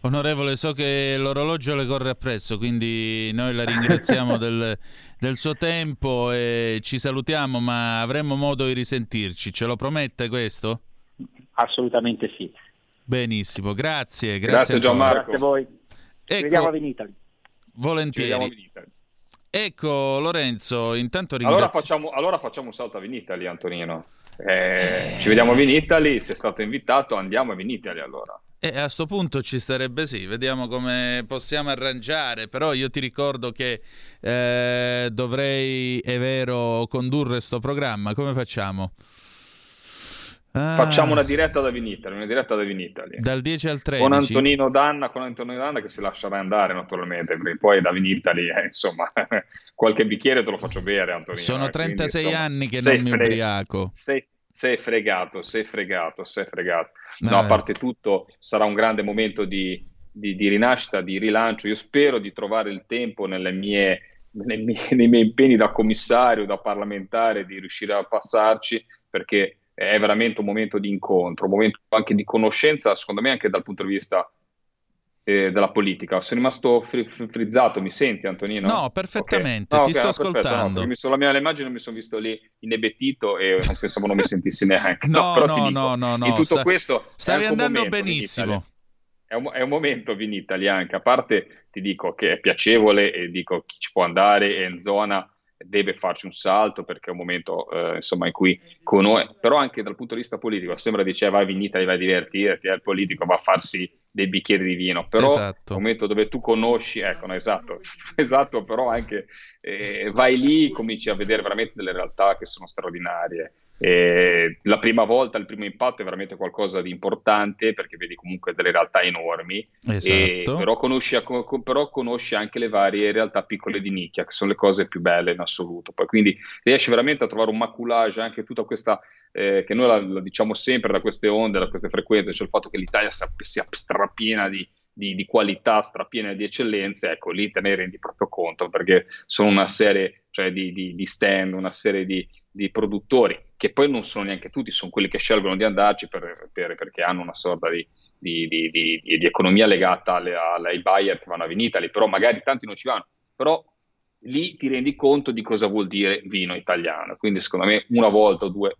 Speaker 1: Onorevole, so che l'orologio le corre appresso, quindi noi la ringraziamo del, del, suo tempo e ci salutiamo, ma avremo modo di risentirci. Ce lo promette questo?
Speaker 7: Assolutamente sì.
Speaker 1: Benissimo, grazie.
Speaker 8: Grazie, grazie Gianmarco.
Speaker 7: Grazie a voi. Ci ecco, vediamo a Vinitaly.
Speaker 1: Volentieri. Ecco Lorenzo, intanto
Speaker 8: ringrazio. Allora facciamo, allora facciamo un salto a Vinitali, Antonino. Eh, ci vediamo a Vinitali, se è stato invitato andiamo a Vinitali allora.
Speaker 1: E a questo punto ci starebbe sì, vediamo come possiamo arrangiare, però io ti ricordo che eh, dovrei, è vero, condurre questo programma, come facciamo?
Speaker 8: Ah. Facciamo una diretta da Vinitali, una diretta da Vinitali.
Speaker 1: Dal 10 al 13.
Speaker 8: Con Antonino Danna, con Antonino Danna che si lascerà andare naturalmente, perché poi da Vinitali, eh, insomma, qualche bicchiere te lo faccio bere Antonino.
Speaker 1: Sono 36 quindi, insomma, anni che non mi fre- ubriaco.
Speaker 8: Sei, sei, fregato, sei fregato, sei fregato. No, a parte tutto, sarà un grande momento di, di, di, rinascita, di rilancio. Io spero di trovare il tempo nelle mie, nei, miei, nei miei impegni da commissario, da parlamentare, di riuscire a passarci, perché è veramente un momento di incontro, un momento anche di conoscenza, secondo me anche dal punto di vista eh, della politica. Sono rimasto fri- frizzato, mi senti Antonino?
Speaker 1: No, perfettamente, okay. no, ti okay, sto no, ascoltando.
Speaker 8: No, sono, la mia immagine mi sono visto lì inebettito e non pensavo non mi sentissi neanche.
Speaker 1: no, no, dico, no, no, no,
Speaker 8: In tutto sta, questo...
Speaker 1: Stavi andando benissimo.
Speaker 8: È un, è un, momento Vinitali anche, a parte ti dico che è piacevole e dico chi ci può andare è in zona deve farci un salto perché è un momento eh, insomma in cui con noi, però anche dal punto di vista politico sembra dice vai in Italia vai a divertirti, eh, il politico va a farsi dei bicchieri di vino, però esatto. è un momento dove tu conosci, ecco, no, esatto, esatto, però anche eh, vai lì, cominci a vedere veramente delle realtà che sono straordinarie eh, la prima volta, il primo impatto è veramente qualcosa di importante perché vedi comunque delle realtà enormi, esatto. però, conosci, però, conosci, anche le varie realtà piccole di nicchia, che sono le cose più belle in assoluto. Poi, quindi riesci veramente a trovare un maculage anche tutta questa, eh, che noi la, la, diciamo sempre da queste onde, da queste frequenze, cioè il fatto che l'Italia sia, sia strapiena di, di, di, qualità, strapiena di eccellenze, ecco lì te ne rendi proprio conto perché sono una serie cioè, di, di, di stand, una serie di, di produttori che poi non sono neanche tutti, sono quelli che scelgono di andarci per, per, perché hanno una sorta di, di, di, di economia legata alle, alle, ai buyer che vanno a Vinitali, però magari tanti non ci vanno, però lì ti rendi conto di cosa vuol dire vino italiano, quindi secondo me una volta o due,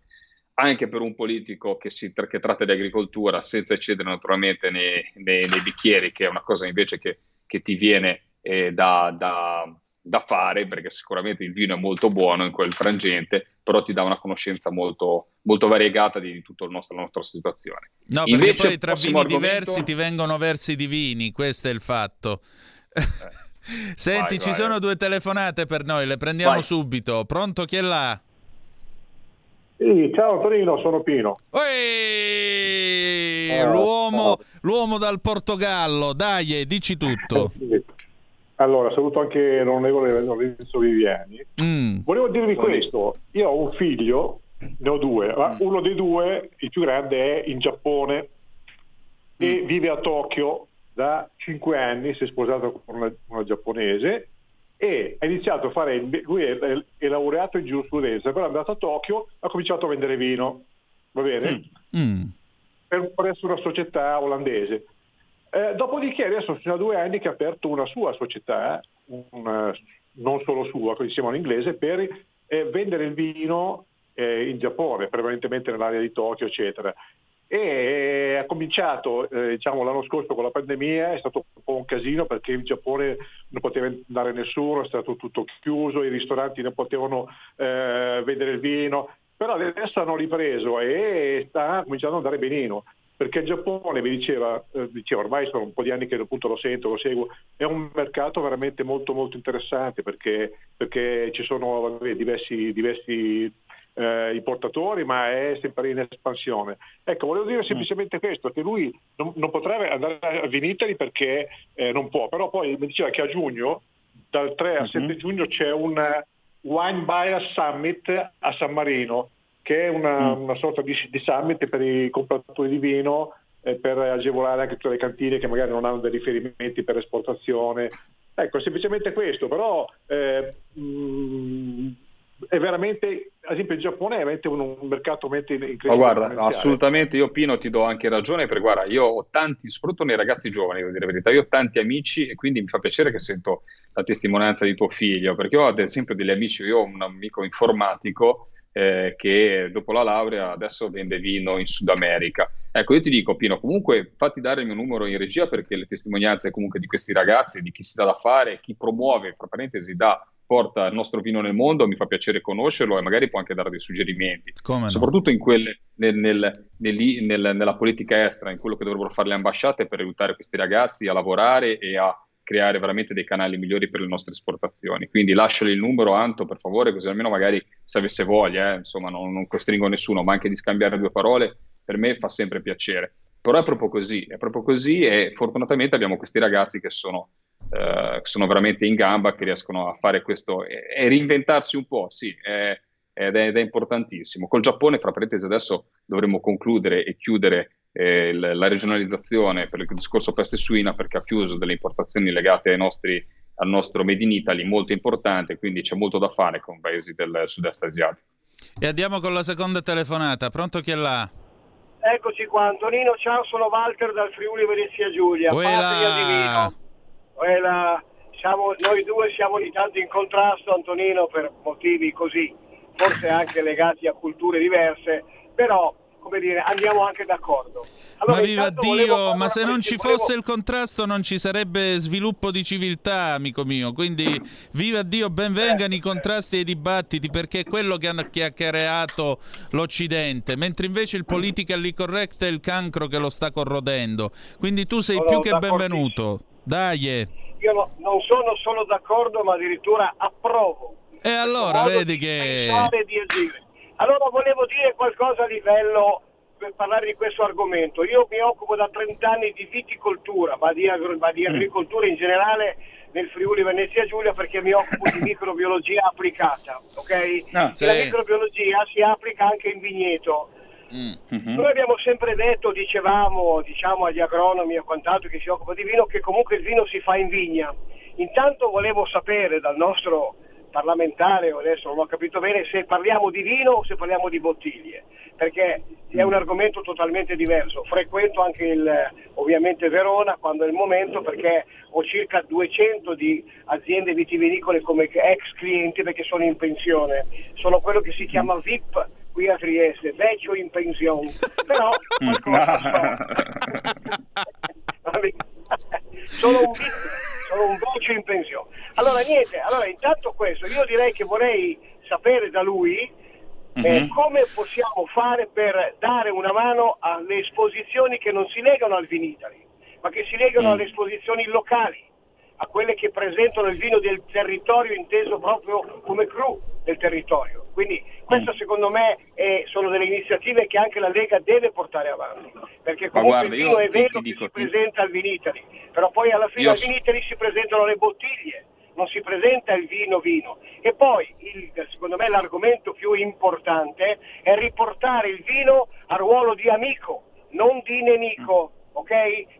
Speaker 8: anche per un politico che, si, che tratta di agricoltura, senza eccedere naturalmente nei, nei, nei, bicchieri, che è una cosa invece che, che ti viene eh, da, da da fare perché sicuramente il vino è molto buono in quel frangente, però ti dà una conoscenza molto, molto variegata di, di tutta la nostra, la nostra situazione.
Speaker 1: No, Invece, perché poi tra vini argomento... diversi ti vengono versi di vini, questo è il fatto. Eh. Senti, vai, ci vai. sono due telefonate per noi, le prendiamo vai. subito. Pronto chi è là?
Speaker 9: Sì, ciao Torino, sono Pino.
Speaker 1: Ehi, eh, l'uomo, l'uomo, dal Portogallo, dai, dici tutto.
Speaker 9: Allora, saluto anche l'onorevole Lorenzo Viviani. Mm. Volevo dirvi questo, io ho un figlio, ne ho due, ma mm. uno dei due, il più grande, è in Giappone e mm. vive a Tokyo da cinque anni, si è sposato con una, una giapponese e ha iniziato a fare, lui è, è, laureato in giurisprudenza, però è andato a Tokyo, ha cominciato a vendere vino, va bene? Mm. mm. Per, presso una società olandese. Eh, dopodiché adesso sono due anni che ha aperto una sua società, una, non solo sua, insieme all'inglese, per eh, vendere il vino eh, in Giappone, prevalentemente nell'area di Tokyo, eccetera. E eh, ha cominciato eh, diciamo, l'anno scorso con la pandemia, è stato un po' un casino perché in Giappone non poteva andare nessuno, è stato tutto chiuso, i ristoranti non potevano eh, vendere il vino, però adesso hanno ripreso e sta cominciando ad andare benino perché il Giappone, vi diceva, eh, diceva, ormai sono un po' di anni che appunto lo sento, lo seguo, è un mercato veramente molto molto interessante perché, perché ci sono vabbè, diversi, diversi eh, importatori, ma è sempre in espansione. Ecco, volevo dire semplicemente questo, che lui non, non potrebbe andare a Vinitali perché eh, non può, però poi mi diceva che a giugno, dal 3 al 7 uh-huh. giugno, c'è un Wine Buyer Summit a San Marino che è una, mm. una sorta di, di, summit per i compratori di vino eh, per agevolare anche tutte le cantine che magari non hanno dei riferimenti per esportazione. Ecco, semplicemente questo, però eh, mh, mm, è veramente, ad esempio il Giappone è veramente un, un mercato incredibile.
Speaker 8: Ma guarda, assolutamente, io Pino ti do anche ragione, perché guarda, io ho tanti, soprattutto nei ragazzi giovani, devo dire la verità, io ho tanti amici e quindi mi fa piacere che sento la testimonianza di tuo figlio, perché ho ad esempio degli amici, io ho un amico informatico eh, che dopo la laurea adesso vende vino in Sud America. Ecco, io ti dico, Pino, comunque fatti dare il mio numero in regia perché le testimonianze comunque di questi ragazzi, di chi si dà da fare, chi promuove, fra parentesi, dà porta il nostro vino nel mondo, mi fa piacere conoscerlo e magari può anche dare dei suggerimenti, soprattutto no? in quelle, nel, nel, nel, nella politica estera, in quello che dovrebbero fare le ambasciate per aiutare questi ragazzi a lavorare e a creare veramente dei canali migliori per le nostre esportazioni. Quindi lasciali il numero, Anto, per favore, così almeno magari se avesse voglia, eh, insomma non, non costringo nessuno, ma anche di scambiare due parole, per me fa sempre piacere. Però è proprio così, è proprio così e fortunatamente abbiamo questi ragazzi che sono eh, sono veramente in gamba, che riescono a fare questo e, e reinventarsi un po', sì, è, ed, è, ed, è, importantissimo. Col Giappone, fra parentesi, adesso dovremmo concludere e chiudere eh, la regionalizzazione per il discorso peste suina perché ha chiuso delle importazioni legate nostri, al nostro Made in Italy molto importante, quindi c'è molto da fare con paesi del sud-est asiatico.
Speaker 1: E andiamo con la seconda telefonata. Pronto chi è là?
Speaker 10: Eccoci qua, Antonino, ciao, sono Walter dal Friuli Venezia Giulia.
Speaker 1: Patria
Speaker 10: quella, siamo, noi due siamo di tanto in contrasto, Antonino, per motivi così, forse anche legati a culture diverse, però come dire, andiamo anche d'accordo.
Speaker 1: Allora, ma viva Dio, ma se non ci volevo... fosse il contrasto non ci sarebbe sviluppo di civiltà, amico mio. Quindi viva Dio, benvengano eh, i contrasti e i dibattiti perché è quello che, hanno, che ha creato l'Occidente, mentre invece il politically correct è il cancro che lo sta corrodendo. Quindi tu sei no, più che benvenuto. Dai.
Speaker 10: Io no, non sono solo d'accordo, ma addirittura approvo.
Speaker 1: E allora vedi che...
Speaker 10: Allora volevo dire qualcosa a livello per parlare di questo argomento. Io mi occupo da 30 anni di viticoltura, ma di, agro, ma di mm. agricoltura in generale nel Friuli Venezia Giulia perché mi occupo di microbiologia applicata, ok? No, sì. La microbiologia si applica anche in vigneto Mm-hmm. Noi abbiamo sempre detto, dicevamo, diciamo agli agronomi e quant'altro che si occupa di vino, che comunque il vino si fa in vigna. Intanto volevo sapere dal nostro parlamentare, adesso non ho capito bene, se parliamo di vino o se parliamo di bottiglie, perché è un argomento totalmente diverso. Frequento anche il, ovviamente Verona quando è il momento perché ho circa 200 di aziende vitivinicole come ex clienti perché sono in pensione. Sono quello che si chiama VIP qui a Trieste, vecchio in pensione, però qualcosa sono un, sono un vecchio in pensione. Allora niente, allora intanto questo, io direi che vorrei sapere da lui eh, mm-hmm. come possiamo fare per dare una mano alle esposizioni che non si legano al Vinitali, ma che si legano mm. alle esposizioni locali a quelle che presentano il vino del territorio inteso proprio come cru del territorio. Quindi questo mm. secondo me è, sono delle iniziative che anche la Lega deve portare avanti, perché comunque guarda, il vino è vero che si presenta al Vinitali, però poi alla fine io... al Vinitali si presentano le bottiglie, non si presenta il vino vino. E poi il, secondo me l'argomento più importante è riportare il vino a ruolo di amico, non di nemico ok?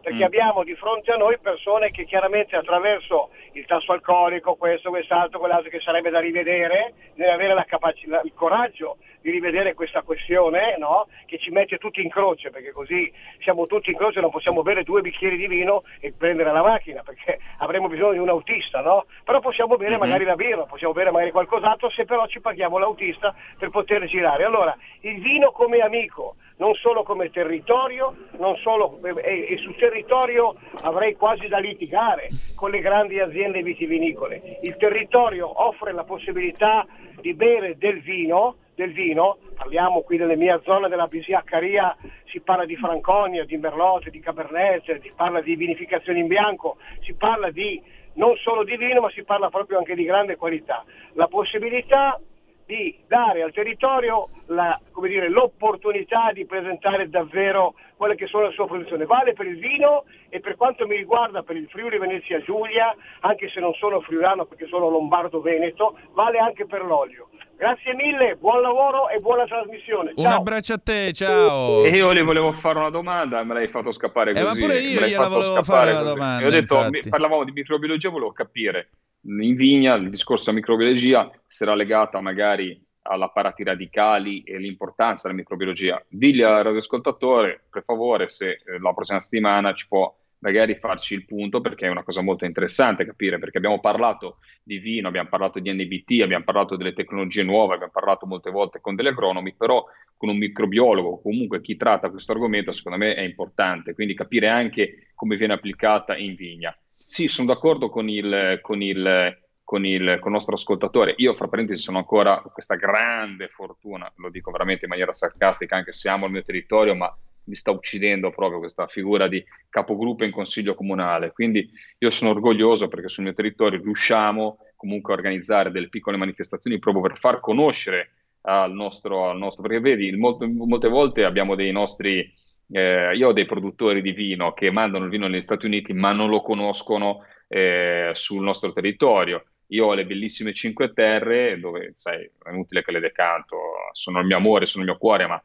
Speaker 10: Perché mm. abbiamo di fronte a noi persone che chiaramente attraverso il tasso alcolico, questo, quest'altro, quell'altro che sarebbe da rivedere, deve avere la capacità, il coraggio di rivedere questa questione, no? Che ci mette tutti in croce, perché così siamo tutti in croce e non possiamo bere due bicchieri di vino e prendere la macchina, perché avremo bisogno di un autista, no? Però possiamo bere mm-hmm. magari la birra, possiamo bere magari qualcos'altro, se però ci paghiamo l'autista per poter girare. Allora, il vino come amico, non solo come territorio, solo, e, e sul territorio avrei quasi da litigare con le grandi aziende vitivinicole. Il territorio offre la possibilità di bere del vino, del vino, parliamo qui delle mie zone della Bisiaccaria, si parla di Franconia, di Merlot, di Cabernet, si parla di vinificazione in bianco, si parla di non solo di vino ma si parla proprio anche di grande qualità. La possibilità di dare al territorio la, dire, l'opportunità di presentare davvero quelle che sono le sue produzioni. Vale per il vino e per quanto mi riguarda per il Friuli Venezia Giulia, anche se non sono friulano perché sono lombardo veneto, vale anche per l'olio. Grazie mille, buon lavoro e buona trasmissione.
Speaker 1: Ciao. Un abbraccio a te, ciao.
Speaker 8: E io le volevo fare una domanda, me l'hai fatto scappare così.
Speaker 1: Eh, ma pure io gliela volevo fare la domanda.
Speaker 8: Io ho detto, parlavamo di microbiologia, volevo capire in vigna, il discorso della microbiologia sarà legata magari all'apparati radicali e l'importanza della microbiologia. Digli al radioascoltatore, per favore, se eh, la prossima settimana ci può magari farci il punto perché è una cosa molto interessante capire perché abbiamo parlato di vino, abbiamo parlato di NBT, abbiamo parlato delle tecnologie nuove, abbiamo parlato molte volte con degli agronomi, però con un microbiologo, comunque chi tratta questo argomento secondo me è importante, quindi capire anche come viene applicata in vigna. Sì, sono d'accordo con il, con il, con il, con il nostro ascoltatore. Io, fra parentesi, sono ancora questa grande fortuna, lo dico veramente in maniera sarcastica, anche se amo il mio territorio, ma mi sta uccidendo proprio questa figura di capogruppo in consiglio comunale. Quindi io sono orgoglioso perché sul mio territorio riusciamo comunque a organizzare delle piccole manifestazioni proprio per far conoscere al nostro, al nostro perché vedi, molte, molte volte abbiamo dei nostri, eh, io ho dei produttori di vino che mandano il vino negli Stati Uniti ma non lo conoscono eh, sul nostro territorio. Io ho le bellissime Cinque Terre, dove sai, è inutile che le decanto, sono il mio amore, sono il mio cuore, ma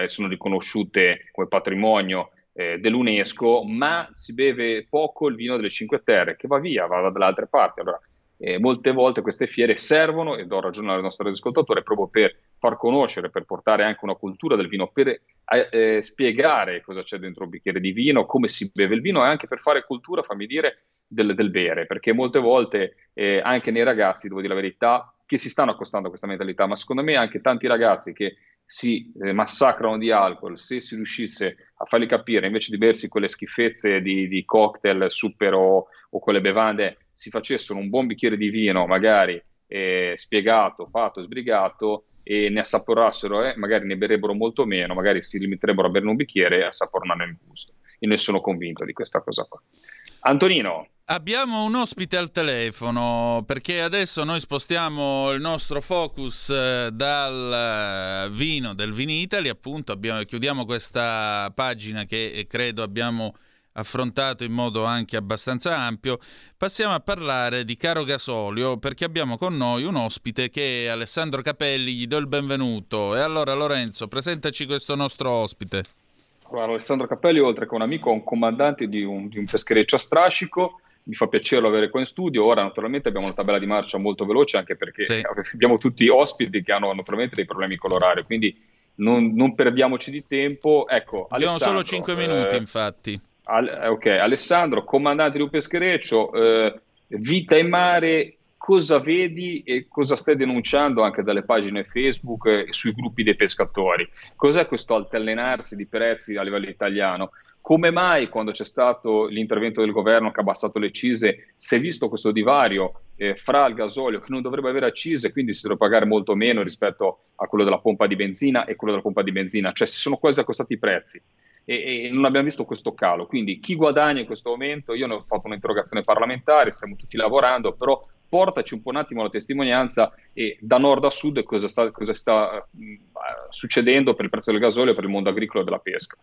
Speaker 8: eh, sono riconosciute come patrimonio eh, dell'UNESCO, ma si beve poco il vino delle Cinque Terre, che va via, va dalle altre parti. Allora, eh, molte volte queste fiere servono, e do ragione al nostro ascoltatore, proprio per far conoscere, per portare anche una cultura del vino, per eh, eh, spiegare cosa c'è dentro un bicchiere di vino, come si beve il vino e anche per fare cultura, fammi dire, del, del bere, perché molte volte eh, anche nei ragazzi, devo dire la verità, che si stanno accostando a questa mentalità, ma secondo me anche tanti ragazzi che si eh, massacrano di alcol, se si riuscisse a farli capire, invece di bersi quelle schifezze di, di cocktail super o, o, quelle bevande, si facessero un buon bicchiere di vino, magari eh, spiegato, fatto, sbrigato, e ne assaporassero, eh, magari ne berrebbero molto meno, magari si limiterebbero a berne un bicchiere e assaporarne il gusto. Io ne sono convinto di questa cosa qua. Antonino.
Speaker 1: Abbiamo un ospite al telefono perché adesso noi spostiamo il nostro focus eh, dal eh, vino del Vinitali, appunto abbiamo, chiudiamo questa pagina che eh, credo abbiamo affrontato in modo anche abbastanza ampio. Passiamo a parlare di Caro Gasolio perché abbiamo con noi un ospite che è Alessandro Capelli, gli do il benvenuto. E allora Lorenzo, presentaci questo nostro ospite.
Speaker 8: Guarda, Alessandro Cappelli, oltre che un amico, è un comandante di un, di un peschereccio a strascico. Mi fa piacere avere qua in studio. Ora, naturalmente, abbiamo una tabella di marcia molto veloce, anche perché sì. abbiamo tutti ospiti che hanno naturalmente dei problemi con l'orario. Quindi non, non perdiamoci di tempo. Ecco,
Speaker 1: abbiamo solo 5 minuti, eh, infatti.
Speaker 8: Al, ok, Alessandro, comandante di un peschereccio, eh, vita in mare cosa vedi e cosa stai denunciando anche dalle pagine Facebook e sui gruppi dei pescatori. Cos'è questo altalenarsi di prezzi a livello italiano? Come mai quando c'è stato l'intervento del governo che ha abbassato le accise si è visto questo divario eh, fra il gasolio che non dovrebbe avere accise, quindi si dovrebbe pagare molto meno rispetto a quello della pompa di benzina e quello della pompa di benzina, cioè si sono quasi accostati i prezzi e, e, non abbiamo visto questo calo. Quindi chi guadagna in questo momento? Io ne ho fatto un'interrogazione parlamentare, stiamo tutti lavorando, però portaci un po' un attimo la testimonianza e da nord a sud cosa sta, cosa sta uh, succedendo per il prezzo del gasolio per il mondo agricolo e della pesca.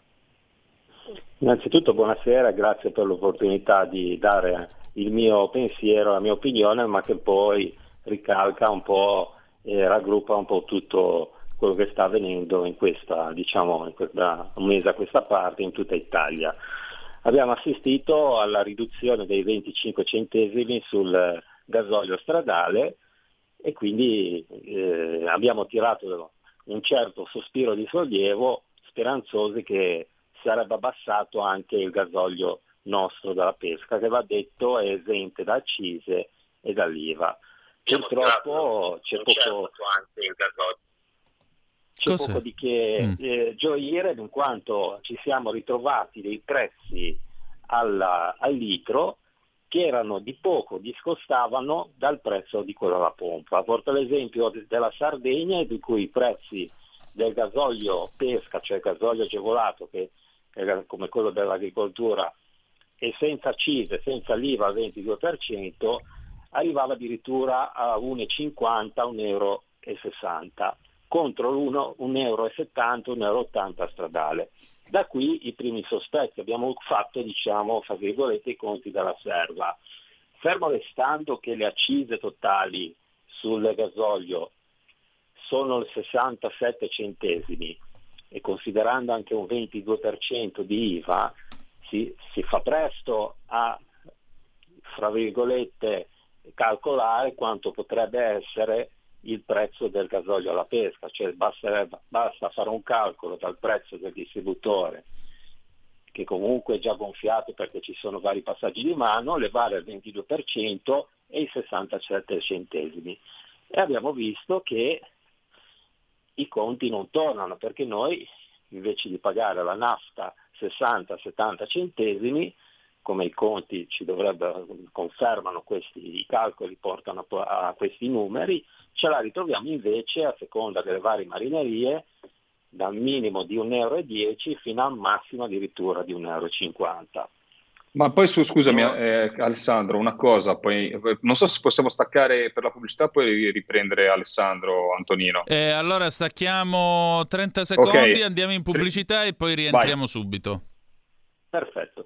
Speaker 11: Innanzitutto buonasera, grazie per l'opportunità di dare il mio pensiero, la mia opinione, ma che poi ricalca un po' e raggruppa un po' tutto quello che sta avvenendo in questa, diciamo, in questa, un mese a questa parte in tutta Italia. Abbiamo assistito alla riduzione dei 25 centesimi sul gasolio stradale e quindi eh, abbiamo tirato un certo sospiro di sollievo speranzosi che sarebbe abbassato anche il gasolio nostro della pesca che va detto è esente da accise e dall'IVA. Purtroppo c'è poco, c'è poco di che mm. eh, gioire in quanto ci siamo ritrovati dei prezzi alla, al litro che erano di poco, discostavano dal prezzo di quello alla pompa. Porto l'esempio della Sardegna di cui i prezzi del gasolio pesca, cioè il gasolio agevolato, che è come quello dell'agricoltura, e senza accise, senza l'IVA al 22%, arrivava addirittura a 1,50, 1,60 euro, contro l'1,70 euro, 1,80 euro stradale. Da qui i primi sospetti, abbiamo fatto diciamo, fra virgolette, i conti della serva. Fermo restando che le accise totali sul gasolio sono il 67 centesimi e considerando anche un 22% di IVA, si, si fa presto a, fra virgolette, calcolare quanto potrebbe essere il prezzo del gasolio alla pesca, cioè basta, basta fare un calcolo dal prezzo del distributore che comunque è già gonfiato perché ci sono vari passaggi di mano, levare il 22% e i 67 centesimi. E abbiamo visto che i conti non tornano perché noi invece di pagare la nafta 60-70 centesimi, come i conti ci dovrebbero, confermano questi, i calcoli portano a questi numeri, ce la ritroviamo invece a seconda delle varie marinerie dal minimo di 1,10 euro fino al massimo addirittura di 1,50 euro.
Speaker 8: Ma poi su, scusami eh, Alessandro, una cosa, poi, non so se possiamo staccare per la pubblicità, poi riprendere Alessandro, Antonino.
Speaker 1: Eh, allora stacchiamo 30 secondi, okay. andiamo in pubblicità e poi rientriamo Vai. subito.
Speaker 11: Perfetto.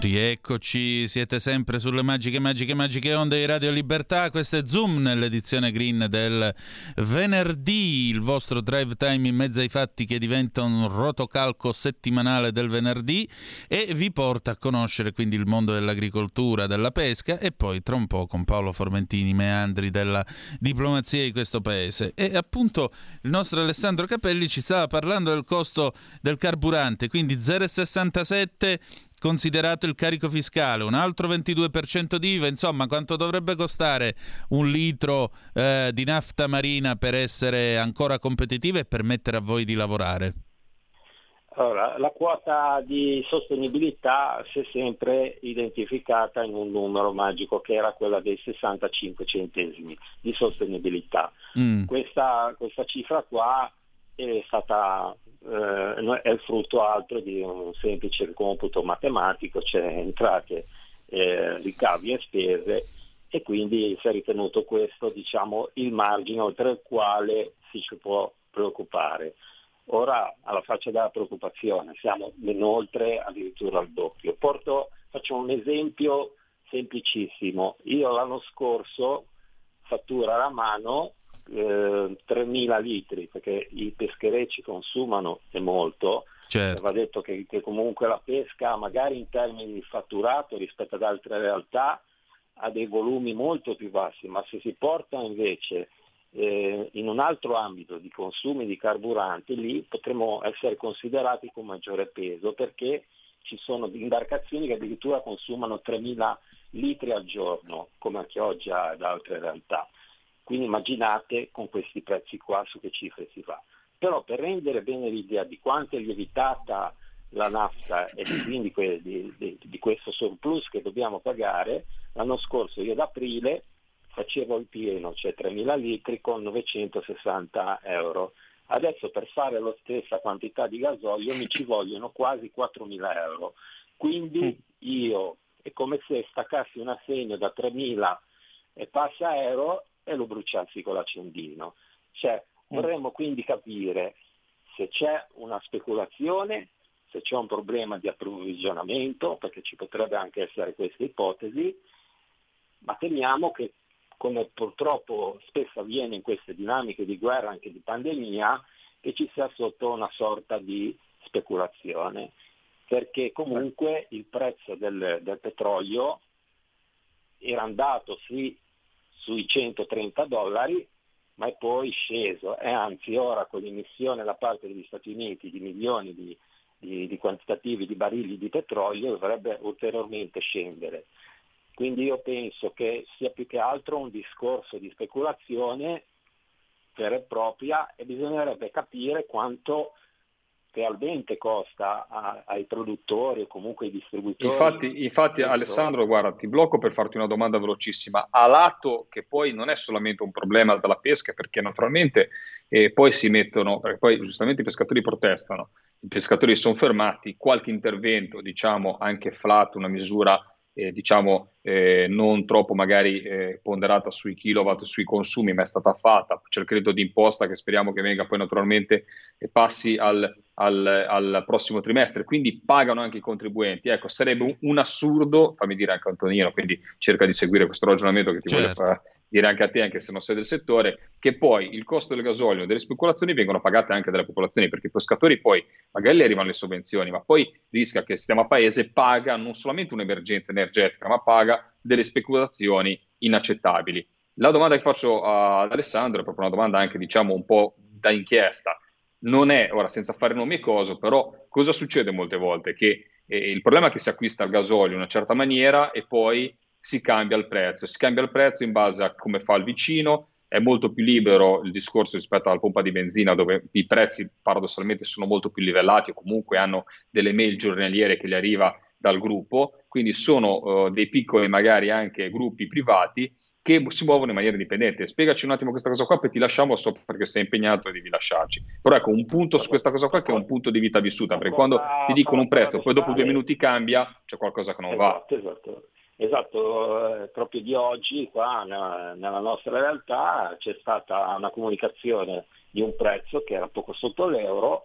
Speaker 1: Rieccoci, siete sempre sulle magiche, magiche, magiche onde di Radio Libertà. Questo è Zoom nell'edizione green del venerdì, il vostro drive time in mezzo ai fatti che diventa un rotocalco settimanale del venerdì e vi porta a conoscere quindi il mondo dell'agricoltura, della pesca e poi tra un po' con Paolo Formentini, meandri della diplomazia di questo paese. E appunto il nostro Alessandro Capelli ci stava parlando del costo del carburante, quindi 0,67 considerato il carico fiscale, un altro 22% di IVA, insomma quanto dovrebbe costare un litro eh, di nafta marina per essere ancora competitiva e permettere a voi di lavorare?
Speaker 11: Allora, la quota di sostenibilità si è sempre identificata in un numero magico che era quella dei 65 centesimi di sostenibilità. Mm. Questa, questa cifra qua è stata eh, è frutto altro di un semplice computo matematico, cioè entrate, eh, ricavi e spese e quindi si è ritenuto questo diciamo, il margine oltre il quale si ci può preoccupare. Ora alla faccia della preoccupazione, siamo ben oltre addirittura al doppio. Porto, faccio un esempio semplicissimo. Io l'anno scorso fattura la mano eh, 3.000 litri, perché i pescherecci consumano e molto, certo. va detto che, che, comunque la pesca magari in termini di fatturato rispetto ad altre realtà ha dei volumi molto più bassi, ma se si porta invece eh, in un altro ambito di consumi di carburanti, lì potremmo essere considerati con maggiore peso perché ci sono imbarcazioni che addirittura consumano 3.000 litri al giorno, come anche oggi ad altre realtà. Quindi immaginate con questi prezzi qua su che cifre si va. Però per rendere bene l'idea di quanto è lievitata la nafta e quindi di, di, di, questo surplus che dobbiamo pagare, l'anno scorso io ad aprile facevo il pieno, cioè 3.000 litri con 960 euro. Adesso per fare la stessa quantità di gasolio mi ci vogliono quasi 4.000 euro. Quindi mm. io è come se staccassi un assegno da 3.000 e passa euro e lo bruciassi con l'accendino. Cioè, mm. vorremmo quindi capire se c'è una speculazione, se c'è un problema di approvvigionamento, perché ci potrebbe anche essere questa ipotesi, ma temiamo che, come purtroppo spesso avviene in queste dinamiche di guerra, anche di pandemia, che ci sia sotto una sorta di speculazione, perché comunque il prezzo del, del petrolio era andato sì sui 130 dollari, ma è poi sceso e anzi ora con l'emissione da parte degli Stati Uniti di milioni di, di, di quantitativi di barili di petrolio dovrebbe ulteriormente scendere. Quindi io penso che sia più che altro un discorso di speculazione vera e propria e bisognerebbe capire quanto realmente costa a, ai produttori o comunque ai distributori.
Speaker 8: Infatti, infatti Alessandro, guarda, ti blocco per farti una domanda velocissima. A lato che poi non è solamente un problema della pesca, perché naturalmente eh, poi si mettono, perché poi giustamente i pescatori protestano, i pescatori sono fermati, qualche intervento, diciamo anche flat, una misura eh, diciamo eh, non troppo magari eh, ponderata sui kilowatt, sui consumi, ma è stata fatta. C'è il credito d'imposta che speriamo che venga poi naturalmente e passi al, al, al, prossimo trimestre, quindi pagano anche i contribuenti. Ecco, sarebbe un, un, assurdo, fammi dire anche Antonino, quindi cerca di seguire questo ragionamento che ti certo. voglio fare dire anche a te, anche se non sei del settore, che poi il costo del gasolio e delle speculazioni vengono pagate anche dalle popolazioni, perché i pescatori poi magari arrivano le sovvenzioni, ma poi rischia che il sistema paese paga non solamente un'emergenza energetica, ma paga delle speculazioni inaccettabili. La domanda che faccio ad Alessandro è proprio una domanda anche, diciamo, un po' da inchiesta. Non è, ora senza fare nomi e cose, però cosa succede molte volte? Che eh, il problema è che si acquista il gasolio in una certa maniera e poi si cambia il prezzo. Si cambia il prezzo in base a come fa il vicino, è molto più libero il discorso rispetto alla pompa di benzina dove i prezzi paradossalmente sono molto più livellati o comunque hanno delle mail giornaliere che gli arriva dal gruppo, quindi sono uh, dei piccoli magari anche gruppi privati che si muovono in maniera indipendente. Spiegaci un attimo questa cosa qua, poi ti lasciamo so perché sei impegnato e devi lasciarci. Però ecco, un punto su questa cosa qua che è un punto di vita vissuta, perché quando ti dicono un prezzo, poi dopo due minuti cambia, c'è qualcosa che non va.
Speaker 11: Esatto, esatto. Esatto, eh, proprio di oggi qua nella, nostra realtà c'è stata una comunicazione di un prezzo che era poco sotto l'euro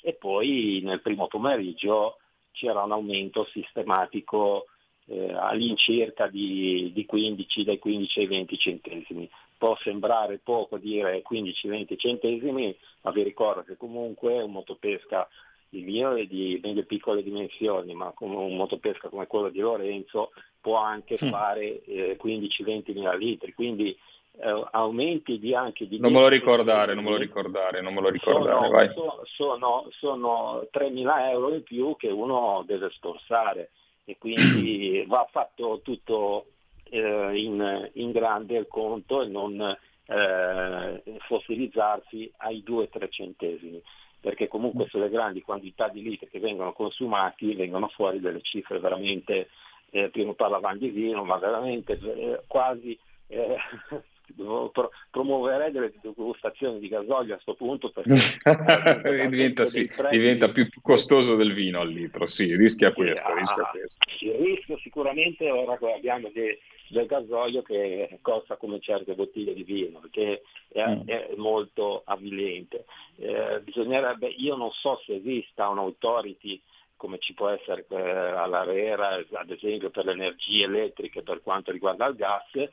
Speaker 11: e poi nel primo pomeriggio c'era un aumento sistematico eh, all'incirca di, di 15, dai 15 ai 20 centesimi. Può sembrare poco dire 15-20 centesimi, ma vi ricordo che comunque un motopesca il mio è di medio piccole dimensioni, ma come un motopesca come quello di Lorenzo può anche mm. fare eh, 15-20 mila litri, quindi eh, aumenti di anche di...
Speaker 8: Non me lo ricordare, non me lo ricordare, non me lo ricordare,
Speaker 11: sono, sono, sono, 3 mila euro in più che uno deve sforzare e quindi va fatto tutto eh, in, in, grande il conto e non eh, fossilizzarsi ai 2-3 centesimi perché comunque mm. sulle grandi quantità di litri che vengono consumati vengono fuori delle cifre veramente, eh, prima parlavamo di vino, ma veramente eh, quasi eh, pro- promuoverei delle degustazioni di gasolio a questo punto perché
Speaker 8: diventa, sì, diventa più costoso del vino al litro, sì, rischia questo, rischia
Speaker 11: ah,
Speaker 8: questo.
Speaker 11: Il rischio sicuramente ora che abbiamo dei del gasolio che costa come certe bottiglie di vino, che è, mm. è molto avvilente. Eh, bisognerebbe, io non so se esista un'autority come ci può essere eh, all'ARERA, ad esempio per le energie elettriche per quanto riguarda il gas,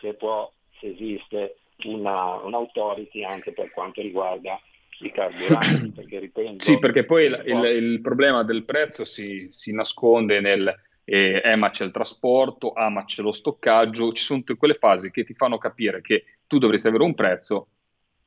Speaker 11: se, può, se esiste una, un'autority anche per quanto riguarda i carburanti. Perché ripeto,
Speaker 8: sì, perché poi il, il, il, problema del prezzo si, si nasconde nel, eh, EMA c'è il trasporto, AMA c'è lo stoccaggio, ci sono tutte quelle fasi che ti fanno capire che tu dovresti avere un prezzo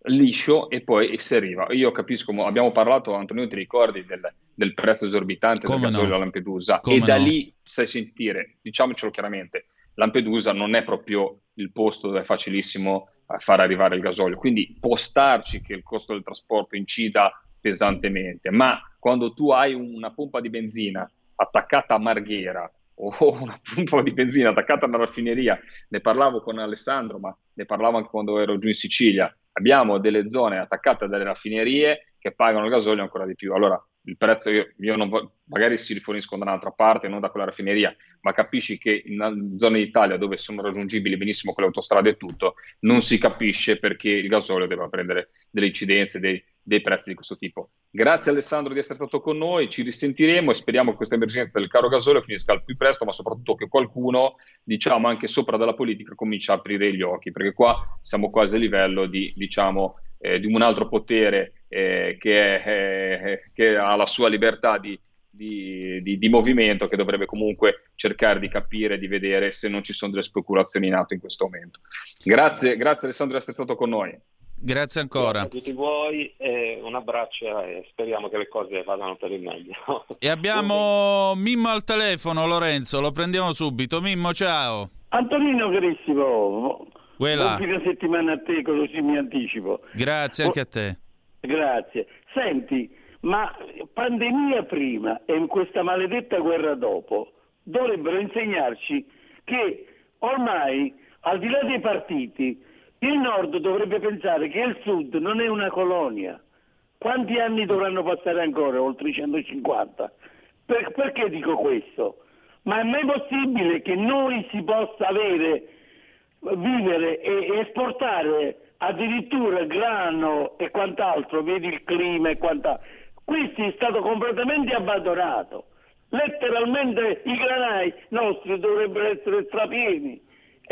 Speaker 8: liscio e poi si arriva. Io capisco, abbiamo parlato, Antonio, ti ricordi del, del prezzo esorbitante Come del gasolio no? a Lampedusa Come e da no? lì sai sentire, diciamocelo chiaramente, Lampedusa non è proprio il posto dove è facilissimo far arrivare il gasolio, quindi può starci che il costo del trasporto incida pesantemente, ma quando tu hai una pompa di benzina attaccata a Marghera o una pompa di benzina attaccata a una raffineria, ne parlavo con Alessandro, ma ne parlavo anche quando ero giù in Sicilia, abbiamo delle zone attaccate dalle raffinerie che pagano il gasolio ancora di più. Allora, il prezzo io, io non magari si riforniscono da un'altra parte, non da quella raffineria, ma capisci che in zone d'Italia dove sono raggiungibili benissimo quelle autostrade e tutto, non si capisce perché il gasolio debba prendere delle incidenze, dei, dei prezzi di questo tipo. Grazie Alessandro di essere stato con noi, ci risentiremo e speriamo che questa emergenza del caro gasolio finisca al più presto, ma soprattutto che qualcuno, diciamo anche sopra dalla politica, cominci a aprire gli occhi, perché qua siamo quasi a livello di, diciamo, eh, di un altro potere eh, che, è, eh, che, ha la sua libertà di, di, di, di, movimento che dovrebbe comunque cercare di capire, di vedere se non ci sono delle speculazioni in atto in questo momento. Grazie, grazie Alessandro di essere stato con noi.
Speaker 1: Grazie ancora.
Speaker 11: Grazie a tutti voi, eh, un abbraccio e speriamo che le cose vadano per il meglio.
Speaker 1: E abbiamo Mimmo al telefono, Lorenzo, lo prendiamo subito. Mimmo, ciao.
Speaker 12: Antonino carissimo,
Speaker 1: Buon
Speaker 12: fine settimana a te, così mi anticipo.
Speaker 1: Grazie anche a te.
Speaker 12: Grazie. Senti, ma pandemia prima e questa maledetta guerra dopo dovrebbero insegnarci che ormai, al di là dei partiti, il Nord dovrebbe pensare che il Sud non è una colonia. Quanti anni dovranno passare ancora? Oltre i 150. Per, perché dico questo? Ma è mai possibile che noi si possa avere, vivere e esportare addirittura grano e quant'altro, vedi il clima e quant'altro. Questo è stato completamente abbandonato. Letteralmente i granai nostri dovrebbero essere strapieni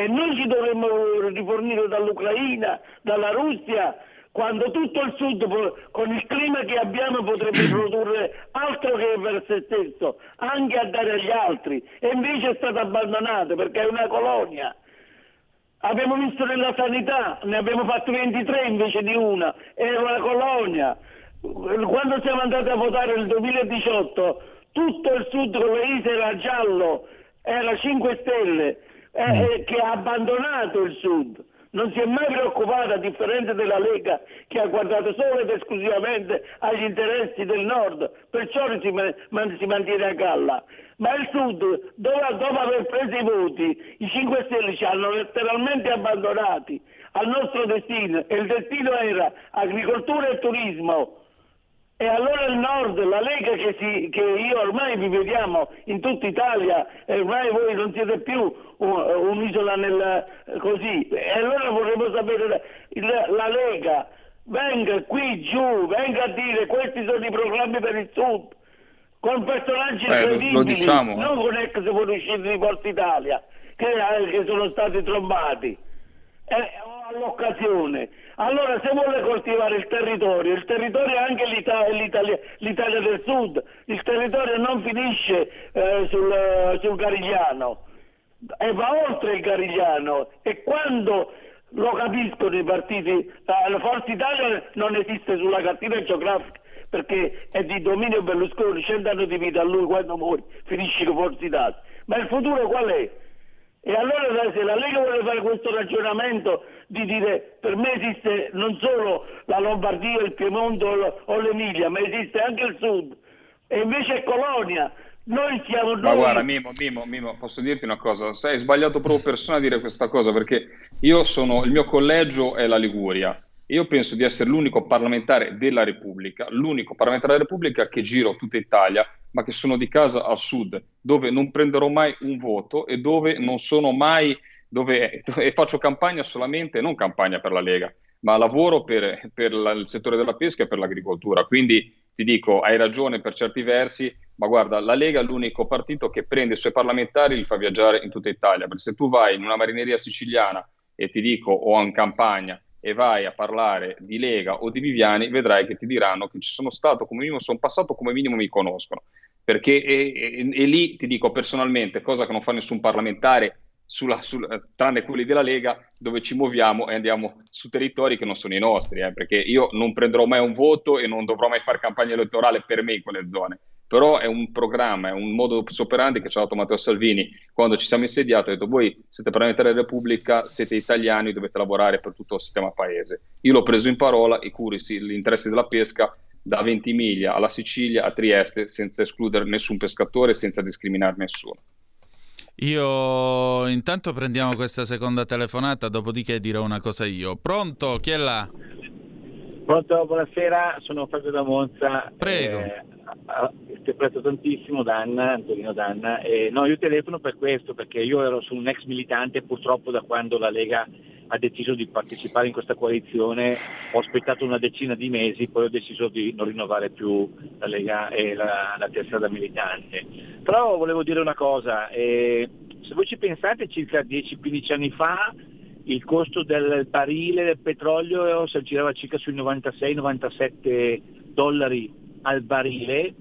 Speaker 12: e noi ci dovremmo rifornire dall'Ucraina, dalla Russia, quando tutto il sud con il clima che abbiamo potrebbe produrre altro che per se stesso, anche a dare agli altri, e invece è stato abbandonato perché è una colonia. Abbiamo visto nella sanità, ne abbiamo fatto 23 invece di una, era una colonia. Quando siamo andati a votare nel 2018, tutto il sud con le isole era giallo, era 5 Stelle, eh, mm. eh, che ha abbandonato il sud non si è mai preoccupata, a differenza della Lega, che ha guardato solo ed esclusivamente agli interessi del nord, perciò si, man, si mantiene a galla. Ma il sud, dopo, dopo aver preso i voti, i 5 Stelle ci hanno letteralmente abbandonati al nostro destino e il destino era agricoltura e turismo e allora il nord, la Lega che, si, che io ormai vi vediamo in tutta Italia, e ormai voi non siete più un'isola nel, così, e allora vorremmo sapere la, Lega, venga qui giù, venga a dire questi sono i programmi per il sud, con personaggi eh, incredibili,
Speaker 8: diciamo.
Speaker 12: non con ex fuoriusciti di Forza Italia, che, eh, che sono stati trombati. Eh, all'occasione. Allora se vuole coltivare il territorio, il territorio è anche l'Italia, l'Italia, l'Italia del Sud, il territorio non finisce eh, sul, sul Garigliano, e va oltre il Garigliano e quando lo capiscono i partiti, eh, la Forza Italia non esiste sulla cartina geografica perché è di dominio Berlusconi, cent'anni di vita a lui quando muore finisce con Forza Italia. Ma il futuro qual è? E allora se la Lega vuole fare questo ragionamento di dire per me esiste non solo la Lombardia, il Piemonte o l'Emilia, ma esiste anche il Sud. E invece è colonia. Noi siamo noi.
Speaker 8: Ma guarda, Mimo, Mimo, Mimo, posso dirti una cosa? Sei sbagliato proprio persona a dire questa cosa perché io sono, il mio collegio è la Liguria. Io penso di essere l'unico parlamentare della Repubblica, l'unico parlamentare della Repubblica che giro tutta Italia ma che sono di casa al sud, dove non prenderò mai un voto e dove non sono mai, dove e faccio campagna solamente, non campagna per la Lega, ma lavoro per, per la, il settore della pesca e per l'agricoltura. Quindi ti dico, hai ragione per certi versi, ma guarda, la Lega è l'unico partito che prende i suoi parlamentari e li fa viaggiare in tutta Italia, perché se tu vai in una marineria siciliana e ti dico, o in campagna, e vai a parlare di Lega o di Viviani, vedrai che ti diranno che ci sono stato come minimo, sono passato come minimo mi conoscono. Perché e, e, e lì ti dico personalmente, cosa che non fa nessun parlamentare, sulla, sulla, tranne quelli della Lega, dove ci muoviamo e andiamo su territori che non sono i nostri, eh, perché io non prenderò mai un voto e non dovrò mai fare campagna elettorale per me in quelle zone però è un programma, è un modo operandi che ci ha dato Matteo Salvini quando ci siamo insediati, ha detto voi siete parlamentari della Repubblica, siete italiani, dovete lavorare per tutto il sistema paese. Io l'ho preso in parola e curi gli interessi della pesca da Ventimiglia alla Sicilia a Trieste senza escludere nessun pescatore, senza discriminare nessuno.
Speaker 1: Io intanto prendiamo questa seconda telefonata, dopodiché dirò una cosa io. Pronto? Chi è là?
Speaker 13: Pronto, buonasera, sono Fabio da Monza.
Speaker 1: Prego. Eh,
Speaker 13: ti apprezzo tantissimo Danna, Antonino Danna. Eh, no, io telefono per questo, perché io ero su un ex militante purtroppo da quando la Lega ha deciso di partecipare in questa coalizione, ho aspettato una decina di mesi, poi ho deciso di non rinnovare più la Lega e la, la tessera da militante. Però volevo dire una cosa, eh, se voi ci pensate circa 10-15 anni fa il costo del barile del petrolio si aggirava circa sui 96-97 dollari al barile,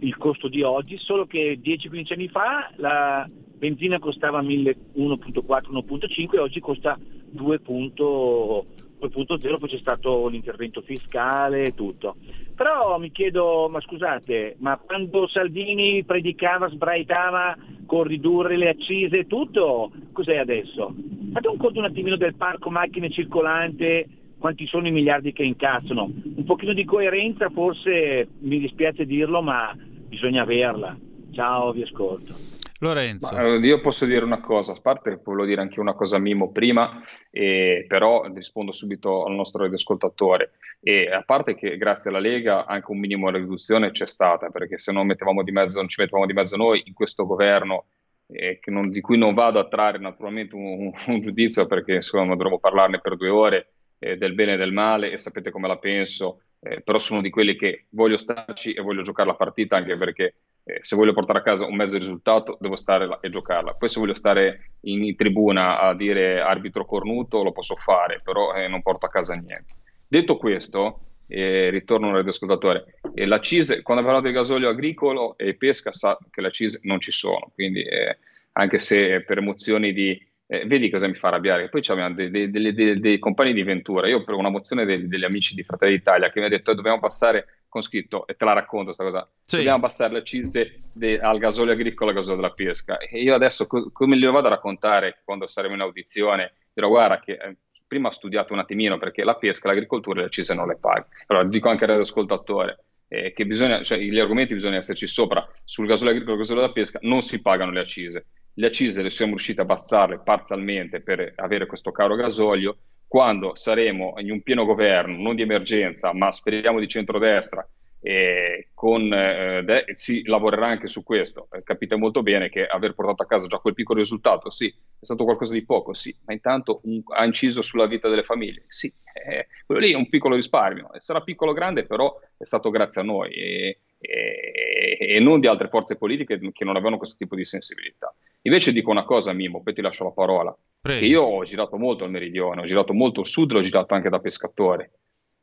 Speaker 13: il costo di oggi, solo che 10-15 anni fa la benzina costava 1.4-1.5 e oggi costa 2.0, poi c'è stato l'intervento fiscale e tutto. Però mi chiedo, ma scusate, ma quando Salvini predicava, sbraitava con ridurre le accise e tutto, cos'è adesso? fate un conto un attimino del parco macchine circolante, quanti sono i miliardi che incazzano. Un pochino di coerenza forse, mi dispiace dirlo, ma bisogna averla. Ciao, vi ascolto.
Speaker 1: Lorenzo.
Speaker 8: Ma, io posso dire una cosa, a parte volevo dire anche una cosa Mimo prima, eh, però rispondo subito al nostro ascoltatore. E a parte che grazie alla Lega anche un minimo di riduzione c'è stata, perché se non, mezzo, non ci mettevamo di mezzo noi in questo governo, eh, non, di cui non vado a trarre naturalmente un, un giudizio, perché insomma dovremmo parlarne per due ore eh, del bene e del male e sapete come la penso, eh, però sono di quelli che voglio starci e voglio giocare la partita anche perché eh, se voglio portare a casa un mezzo risultato devo stare là e giocarla. Poi se voglio stare in, tribuna a dire arbitro cornuto lo posso fare, però eh, non porto a casa niente. Detto questo, eh, ritorno al radioascoltatore, eh, la CISE, quando parlato di gasolio agricolo e pesca sa che la CISE non ci sono, quindi eh, anche se per emozioni di... Eh, vedi cosa mi fa arrabbiare? Poi abbiamo dei, dei, dei, dei, compagni di Ventura. Io per una mozione degli amici di Fratelli d'Italia che mi ha detto dobbiamo passare con scritto, e te la racconto questa cosa, sì. dobbiamo passare le accise de, al gasolio agricolo e al gasolio della pesca. E io adesso co- come glielo vado a raccontare quando saremo in audizione? Dirò guarda che eh, prima ho studiato un attimino perché la pesca, l'agricoltura le accise non le paghi. Allora dico anche all'ascoltatore eh, che bisogna, cioè, gli argomenti bisogna esserci sopra. Sul gasolio agricolo e il gasolio della pesca non si pagano le accise. Le accise le siamo riusciti a abbassarle parzialmente per avere questo caro gasolio quando saremo in un pieno governo, non di emergenza, ma speriamo di centrodestra, e con, eh, de- si lavorerà anche su questo. Eh, capite molto bene che aver portato a casa già quel piccolo risultato, sì, è stato qualcosa di poco, sì, ma intanto un, ha inciso sulla vita delle famiglie, sì, eh, quello lì è un piccolo risparmio, sarà piccolo o grande, però è stato grazie a noi e, e, e non di altre forze politiche che non avevano questo tipo di sensibilità. Invece dico una cosa, Mimo, poi ti lascio la parola. Prego. Che io ho girato molto al meridione, ho girato molto il sud, l'ho girato anche da pescatore.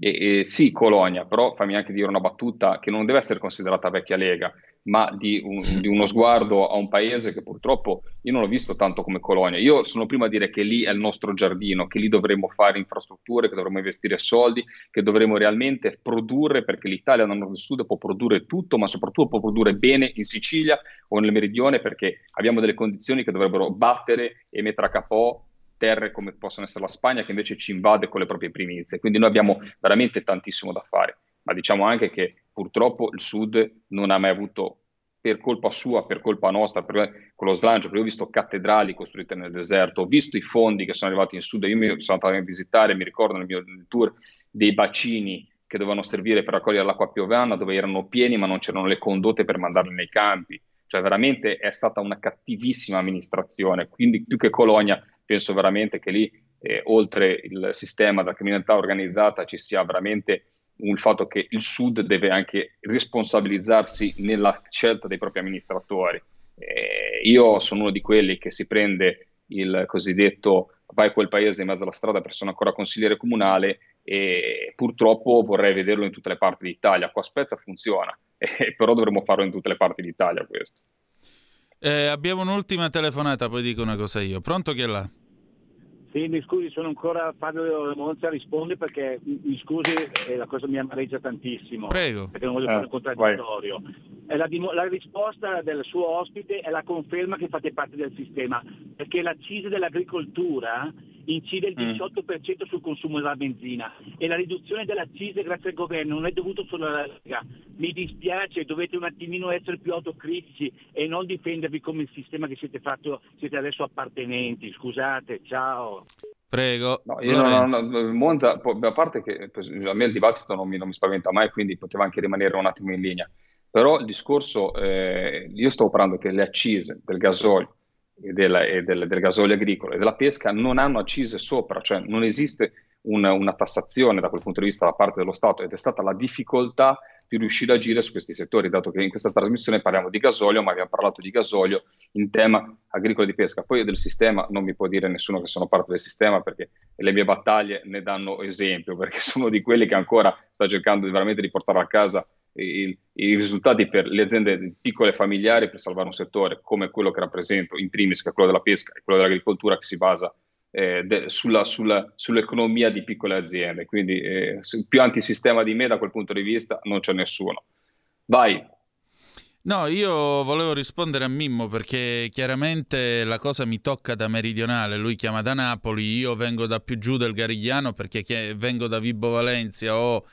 Speaker 8: E, e, sì, Colonia, però fammi anche dire una battuta che non deve essere considerata vecchia lega, ma di, un, di, uno sguardo a un paese che purtroppo io non l'ho visto tanto come Colonia. Io sono prima a dire che lì è il nostro giardino, che lì dovremmo fare infrastrutture, che dovremmo investire soldi, che dovremmo realmente produrre, perché l'Italia da nord e sud può produrre tutto, ma soprattutto può produrre bene in Sicilia o nel meridione, perché abbiamo delle condizioni che dovrebbero battere e mettere a capo terre come possono essere la Spagna che invece ci invade con le proprie primizie. Quindi noi abbiamo veramente tantissimo da fare, ma diciamo anche che purtroppo il Sud non ha mai avuto per colpa sua, per colpa nostra, per, con lo slancio, perché ho visto cattedrali costruite nel deserto, ho visto i fondi che sono arrivati in Sud, io mi sono andato a visitare, mi ricordo nel mio tour, dei bacini che dovevano servire per raccogliere l'acqua piovana, dove erano pieni ma non c'erano le condotte per mandarli nei campi. Cioè veramente è stata una cattivissima amministrazione, quindi più che Colonia penso veramente che lì, eh, oltre il sistema della criminalità organizzata, ci sia veramente il fatto che il Sud deve anche responsabilizzarsi nella scelta dei propri amministratori. Eh, io sono uno di quelli che si prende il cosiddetto vai a quel paese in mezzo alla strada per essere ancora consigliere comunale e purtroppo vorrei vederlo in tutte le parti d'Italia. Qua a Spezia funziona, eh, però dovremmo farlo in tutte le parti d'Italia questo.
Speaker 1: Eh, abbiamo un'ultima telefonata, poi dico una cosa io. Pronto chi è là?
Speaker 13: Sì, mi scusi, sono ancora Fabio Monza, risponde perché mi scusi, eh, la cosa mi amareggia tantissimo.
Speaker 1: Prego.
Speaker 13: Perché non voglio fare un contraddittorio. La, la, risposta del suo ospite è la conferma che fate parte del sistema, perché l'accisa dell'agricoltura incide il 18% mm. sul consumo della benzina e la riduzione dell'accise grazie al governo non è dovuto solo alla Lega. Mi dispiace, dovete un attimino essere più autocritici e non difendervi come il sistema che siete, fatto, siete adesso appartenenti. Scusate, ciao.
Speaker 1: Prego.
Speaker 8: No, io non, non, Monza, a parte che a me il dibattito non mi, non mi, spaventa mai, quindi poteva anche rimanere un attimo in linea. Però il discorso, eh, io stavo parlando che le accise del gasolio e, della, e del, del, gasolio agricolo e della pesca non hanno accise sopra, cioè non esiste una, una tassazione da quel punto di vista da parte dello Stato ed è stata la difficoltà di riuscire a agire su questi settori, dato che in questa trasmissione parliamo di gasolio, ma abbiamo parlato di gasolio in tema agricolo di pesca. Poi del sistema non mi può dire nessuno che sono parte del sistema, perché le mie battaglie ne danno esempio, perché sono di quelli che ancora sta cercando veramente di portare a casa i, i, risultati per le aziende piccole e familiari per salvare un settore come quello che rappresento, in primis, che è quello della pesca e quello dell'agricoltura che si basa eh, de, sulla, sulla, sull'economia di piccole aziende. Quindi eh, più antisistema di me da quel punto di vista non c'è nessuno. Vai.
Speaker 1: No, io volevo rispondere a Mimmo perché chiaramente la cosa mi tocca da meridionale, lui chiama da Napoli, io vengo da più giù del Garigliano perché vengo da Vibo Valencia, ho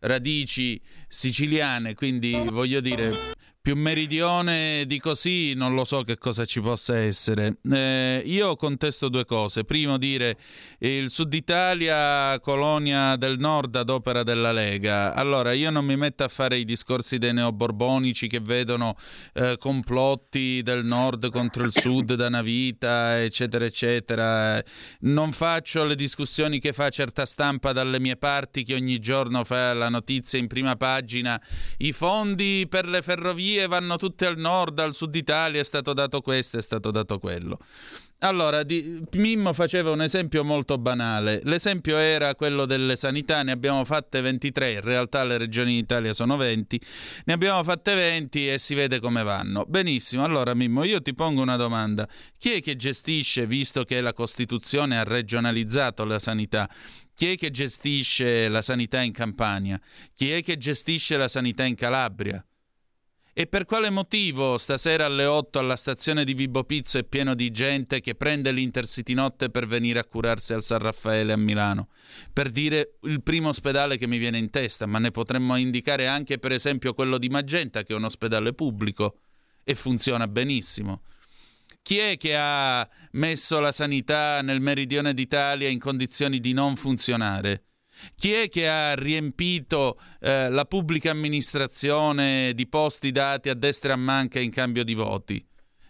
Speaker 1: radici siciliane, quindi voglio dire più meridione di così non lo so che cosa ci possa essere. Eh, io contesto due cose. Primo dire il Sud Italia, colonia del nord ad opera della Lega. Allora io non mi metto a fare i discorsi dei neoborbonici che vedono eh, complotti del nord contro il sud da una vita, eccetera, eccetera. Non faccio le discussioni che fa certa stampa dalle mie parti che ogni giorno fa la notizia in prima pagina. I fondi per le ferrovie ferrovie vanno tutte al nord, al sud Italia, è stato dato questo, è stato dato quello. Allora, di, Mimmo faceva un esempio molto banale. L'esempio era quello delle sanità, ne abbiamo fatte 23, in realtà le regioni d'Italia sono 20, ne abbiamo fatte 20 e si vede come vanno. Benissimo, allora Mimmo, io ti pongo una domanda. Chi è che gestisce, visto che la Costituzione ha regionalizzato la sanità, chi è che gestisce la sanità in Campania? Chi è che gestisce la sanità in Calabria? E per quale motivo stasera alle 8 alla stazione di Vibo Pizzo è pieno di gente che prende l'Intercity notte per venire a curarsi al San Raffaele a Milano? Per dire il primo ospedale che mi viene in testa, ma ne potremmo indicare anche per esempio quello di Magenta, che è un ospedale pubblico e funziona benissimo. Chi è che ha messo la sanità nel meridione d'Italia in condizioni di non funzionare? Chi è che ha riempito eh, la pubblica amministrazione di posti dati a destra e a manca in cambio di voti?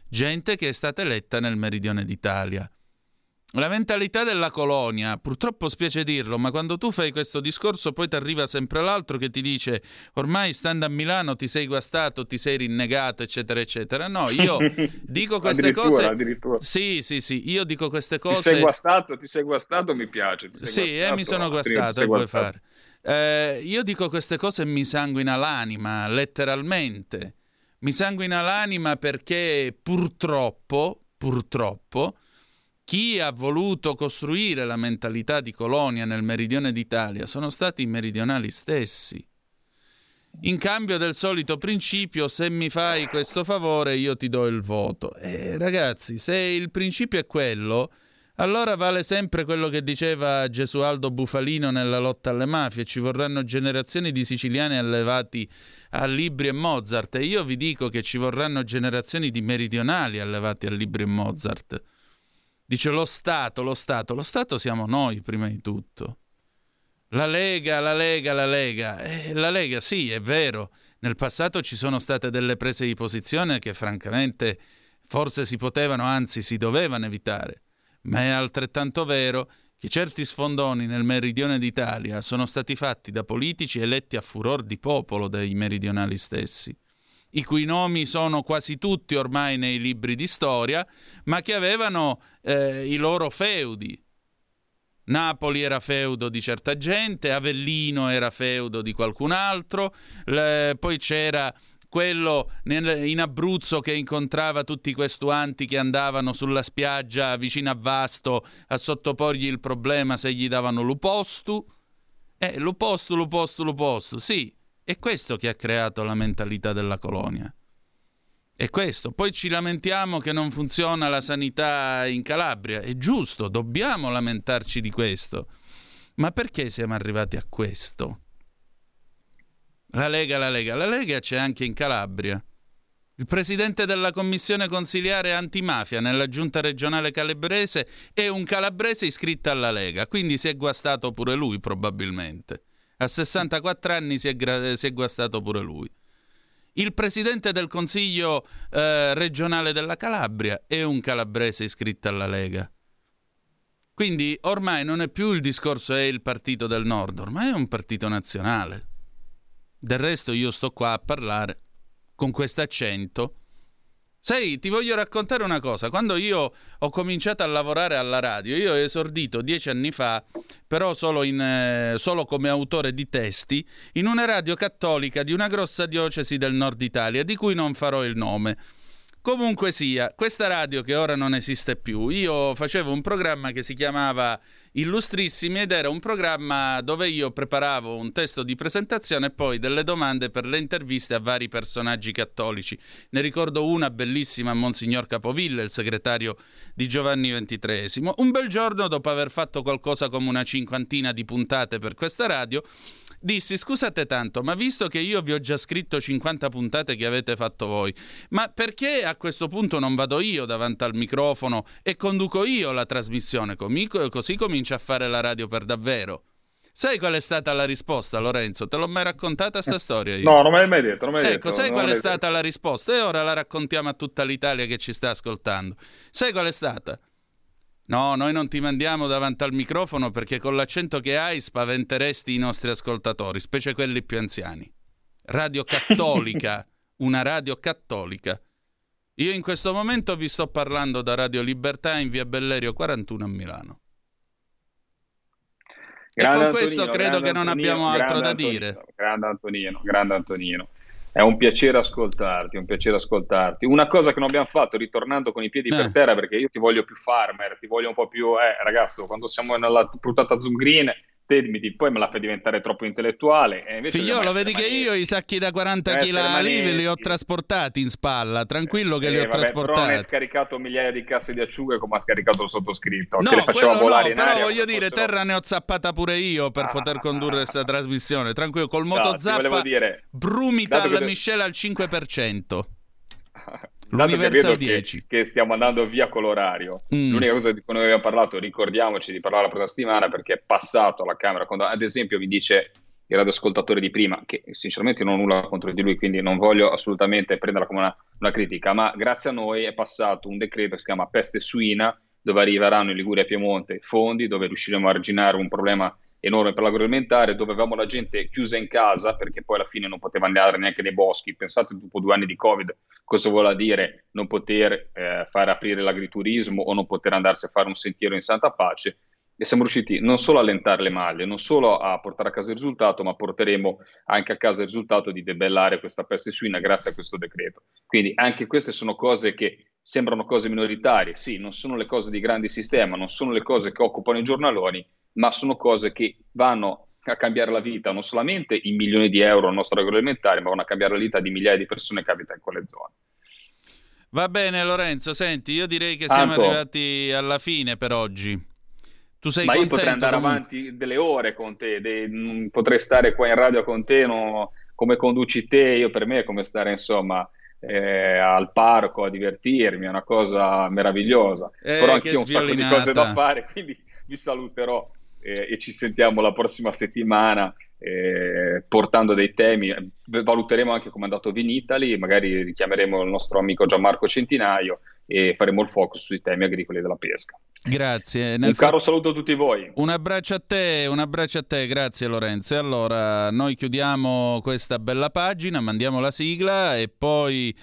Speaker 1: Gente che è stata eletta nel meridione d'Italia. La mentalità della colonia, purtroppo spiace dirlo, ma quando tu fai questo discorso poi ti arriva sempre l'altro che ti dice ormai stando a Milano ti sei guastato, ti sei rinnegato, eccetera, eccetera. No, io dico queste cose...
Speaker 8: Addirittura.
Speaker 1: Sì, sì, sì, io dico queste cose...
Speaker 8: Ti sei guastato, ti sei guastato, mi piace.
Speaker 1: sì, guastato, eh, mi sono guastato, e vuoi fare? Eh, io dico queste cose e mi sanguina l'anima, letteralmente. Mi sanguina l'anima perché purtroppo, purtroppo chi ha voluto costruire la mentalità di colonia nel meridione d'Italia sono stati i meridionali stessi. In cambio del solito principio, se mi fai questo favore io ti do il voto. E ragazzi, se il principio è quello, allora vale sempre quello che diceva Gesualdo Bufalino nella lotta alle mafie, ci vorranno generazioni di siciliani allevati a Libri e Mozart e io vi dico che ci vorranno generazioni di meridionali allevati a Libri e Mozart. Dice lo Stato, lo Stato, lo Stato siamo noi prima di tutto. La Lega, la Lega, la Lega. Eh, la Lega sì, è vero, nel passato ci sono state delle prese di posizione che francamente forse si potevano, anzi si dovevano evitare, ma è altrettanto vero che certi sfondoni nel meridione d'Italia sono stati fatti da politici eletti a furor di popolo dai meridionali stessi i cui nomi sono quasi tutti ormai nei libri di storia, ma che avevano eh, i loro feudi. Napoli era feudo di certa gente, Avellino era feudo di qualcun altro, le, poi c'era quello nel, in Abruzzo che incontrava tutti i questuanti che andavano sulla spiaggia vicino a Vasto a sottoporgli il problema se gli davano l'upostu. Eh, l'upostu, l'upostu, l'upostu, sì, è questo che ha creato la mentalità della colonia. È questo. Poi ci lamentiamo che non funziona la sanità in Calabria. È giusto, dobbiamo lamentarci di questo. Ma perché siamo arrivati a questo? La Lega, la Lega, la Lega c'è anche in Calabria. Il presidente della commissione consiliare antimafia nella giunta regionale calabrese è un calabrese iscritto alla Lega, quindi si è guastato pure lui probabilmente. A 64 anni si è, gra- si è guastato pure lui. Il presidente del consiglio eh, regionale della Calabria è un calabrese iscritto alla Lega. Quindi ormai non è più il discorso è il partito del nord, ormai è un partito nazionale. Del resto io sto qua a parlare con questo accento Sai, ti voglio raccontare una cosa. Quando io ho cominciato a lavorare alla radio, io ho esordito dieci anni fa, però solo, in, eh, solo, come autore di testi, in una radio cattolica di una grossa diocesi del nord Italia, di cui non farò il nome. Comunque sia, questa radio che ora non esiste più, io facevo un programma che si chiamava illustrissimi ed era un programma dove io preparavo un testo di presentazione e poi delle domande per le interviste a vari personaggi cattolici. Ne ricordo una bellissima a Monsignor Capoville, il segretario di Giovanni XXIII. Un bel giorno, dopo aver fatto qualcosa come una cinquantina di puntate per questa radio, dissi scusate tanto, ma visto che io vi ho già scritto 50 puntate che avete fatto voi, ma perché a questo punto non vado io davanti al microfono e conduco io la trasmissione, così comincio a fare la radio per davvero? Sai qual è stata la risposta, Lorenzo? Te l'ho mai raccontata sta storia io?
Speaker 8: No, non me l'hai mai detto. Non
Speaker 1: ecco,
Speaker 8: detto,
Speaker 1: sai qual
Speaker 8: è
Speaker 1: stata
Speaker 8: detto.
Speaker 1: la risposta? E ora la raccontiamo a tutta l'Italia che ci sta ascoltando. Sai qual è stata? No, noi non ti mandiamo davanti al microfono perché con l'accento che hai spaventeresti i nostri ascoltatori, specie quelli più anziani. Radio cattolica, una radio cattolica. Io in questo momento vi sto parlando da Radio Libertà in via Bellerio 41 a Milano.
Speaker 8: Grande
Speaker 1: e con questo
Speaker 8: Antonino,
Speaker 1: credo che non
Speaker 8: Antonino,
Speaker 1: abbiamo altro da dire.
Speaker 8: Grande Antonino, grande Antonino. È un piacere ascoltarti, è un piacere ascoltarti. Una cosa che non abbiamo fatto, ritornando con i piedi
Speaker 1: Eh.
Speaker 8: per terra, perché io ti voglio più farmer, ti voglio un po' più, eh, ragazzo, quando siamo nella puntata Zoom Green, te mi di- poi me la fai diventare troppo intellettuale.
Speaker 1: Figliolo, vedi che io i sacchi da 40
Speaker 8: Deve
Speaker 1: kg
Speaker 8: essere
Speaker 1: lì ve li ho trasportati in spalla, tranquillo che li
Speaker 8: Eh,
Speaker 1: ho
Speaker 8: vabbè, però non hai
Speaker 1: trasportati.
Speaker 8: scaricato migliaia di casse di acciughe come ha scaricato il sottoscritto,
Speaker 1: No,
Speaker 8: che le faceva
Speaker 1: quello
Speaker 8: volare
Speaker 1: no,
Speaker 8: in
Speaker 1: però
Speaker 8: aria.
Speaker 1: voglio dire,
Speaker 8: fossero-
Speaker 1: terra ne ho zappata pure io per poter condurre questa trasmissione. Tranquillo, col
Speaker 8: No, ti
Speaker 1: motozappa
Speaker 8: dire,
Speaker 1: Brumital
Speaker 8: che
Speaker 1: Michele al 5%.
Speaker 8: Dato che
Speaker 1: L'Universal
Speaker 8: vedo che,
Speaker 1: 10.
Speaker 8: che stiamo andando via con l'orario,
Speaker 1: Mm.
Speaker 8: l'unica cosa di cui noi abbiamo parlato, ricordiamoci di parlare la prossima settimana perché è passato alla Camera. Quando, ad esempio, vi dice il radioascoltatore di prima, che sinceramente non ho nulla contro di lui, quindi non voglio assolutamente prenderla come una, una critica, ma grazie a noi è passato un decreto che si chiama peste suina, dove arriveranno in Liguria e Piemonte fondi, dove riusciremo a arginare un problema enorme per l'agroalimentare, dove avevamo la gente chiusa in casa perché poi alla fine non poteva andare neanche nei boschi. Pensate dopo due anni di Covid cosa vuol dire non poter eh, fare aprire l'agriturismo o non poter andarsi a fare un sentiero in santa pace. E siamo riusciti non solo a allentare le maglie, non solo a portare a casa il risultato, ma porteremo anche a casa il risultato di debellare questa peste suina grazie a questo decreto. Quindi anche queste sono cose che sembrano cose minoritarie, sì, non sono le cose di grandi sistema, non sono le cose che occupano i giornaloni, ma sono cose che vanno a cambiare la vita non solamente in milioni di euro al nostro agroalimentare, ma vanno a cambiare la vita di migliaia di persone che abitano in quelle zone.
Speaker 1: Va bene Lorenzo, senti, io direi che siamo
Speaker 8: Anto.
Speaker 1: arrivati alla fine per oggi. Tu sei
Speaker 8: ma io
Speaker 1: contento
Speaker 8: potrei andare
Speaker 1: comunque?
Speaker 8: avanti delle ore con te, de- mm, potrei stare qua in radio con te, no, come conduci te, io per me è come stare insomma eh, al parco a divertirmi, è una cosa meravigliosa.
Speaker 1: Eh,
Speaker 8: Però
Speaker 1: che
Speaker 8: anch'io ho un sacco di cose da fare, quindi vi saluterò eh, e ci sentiamo la prossima settimana eh, portando dei temi. Valuteremo anche come è andato Vinitali, magari richiameremo il nostro amico Gianmarco Centinaio e faremo il focus sui temi agricoli della pesca.
Speaker 1: Grazie. Nel
Speaker 8: Un caro saluto a tutti voi.
Speaker 1: Un abbraccio a te, un abbraccio a te, grazie Lorenzo. Allora noi chiudiamo questa bella pagina, mandiamo la sigla e poi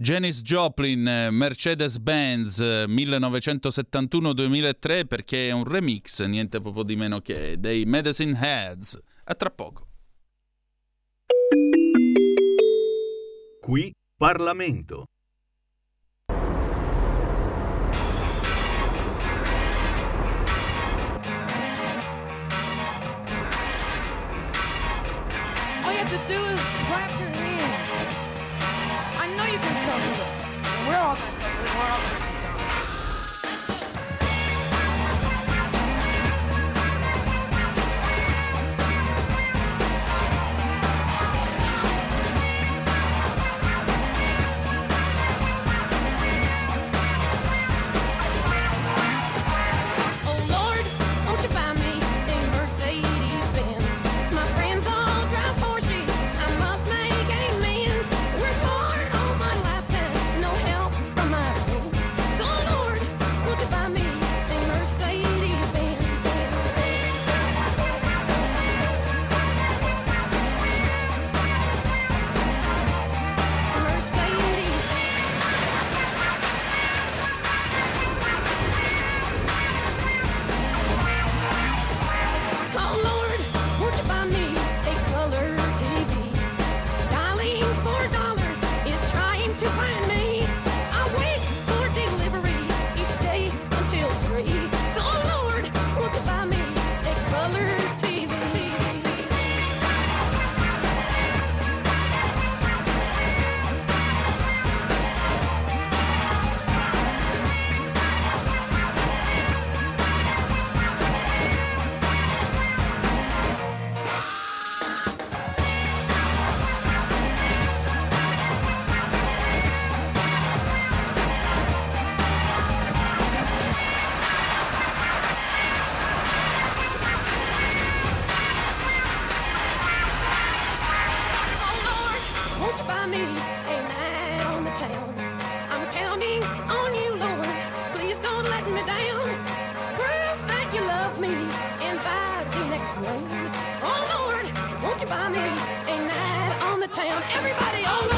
Speaker 1: Janis Joplin, eh, Mercedes-Benz eh, 1971-2003 perché è un remix, niente proprio di meno che dei Medicine Heads. A tra poco.
Speaker 6: Qui Parlamento.
Speaker 14: All you have to do is 上这个，不要再，不要。Town? Everybody, oh Lord,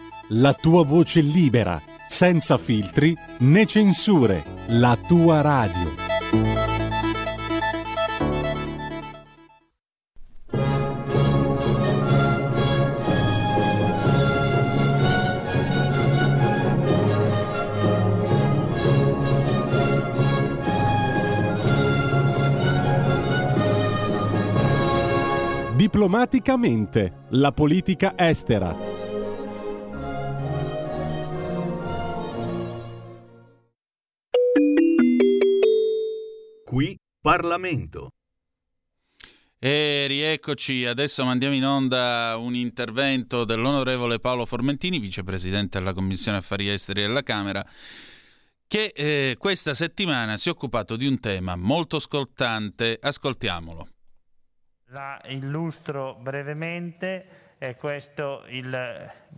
Speaker 4: la tua voce libera, senza filtri né censure, la tua radio. Diplomaticamente, la politica estera.
Speaker 6: Qui Parlamento.
Speaker 1: E rieccoci, adesso mandiamo in onda un intervento dell'onorevole Paolo Formentini, vicepresidente della Commissione Affari Esteri della Camera, che eh, questa settimana si è occupato di un tema molto scoltante. Ascoltiamolo.
Speaker 15: La illustro brevemente, è questo il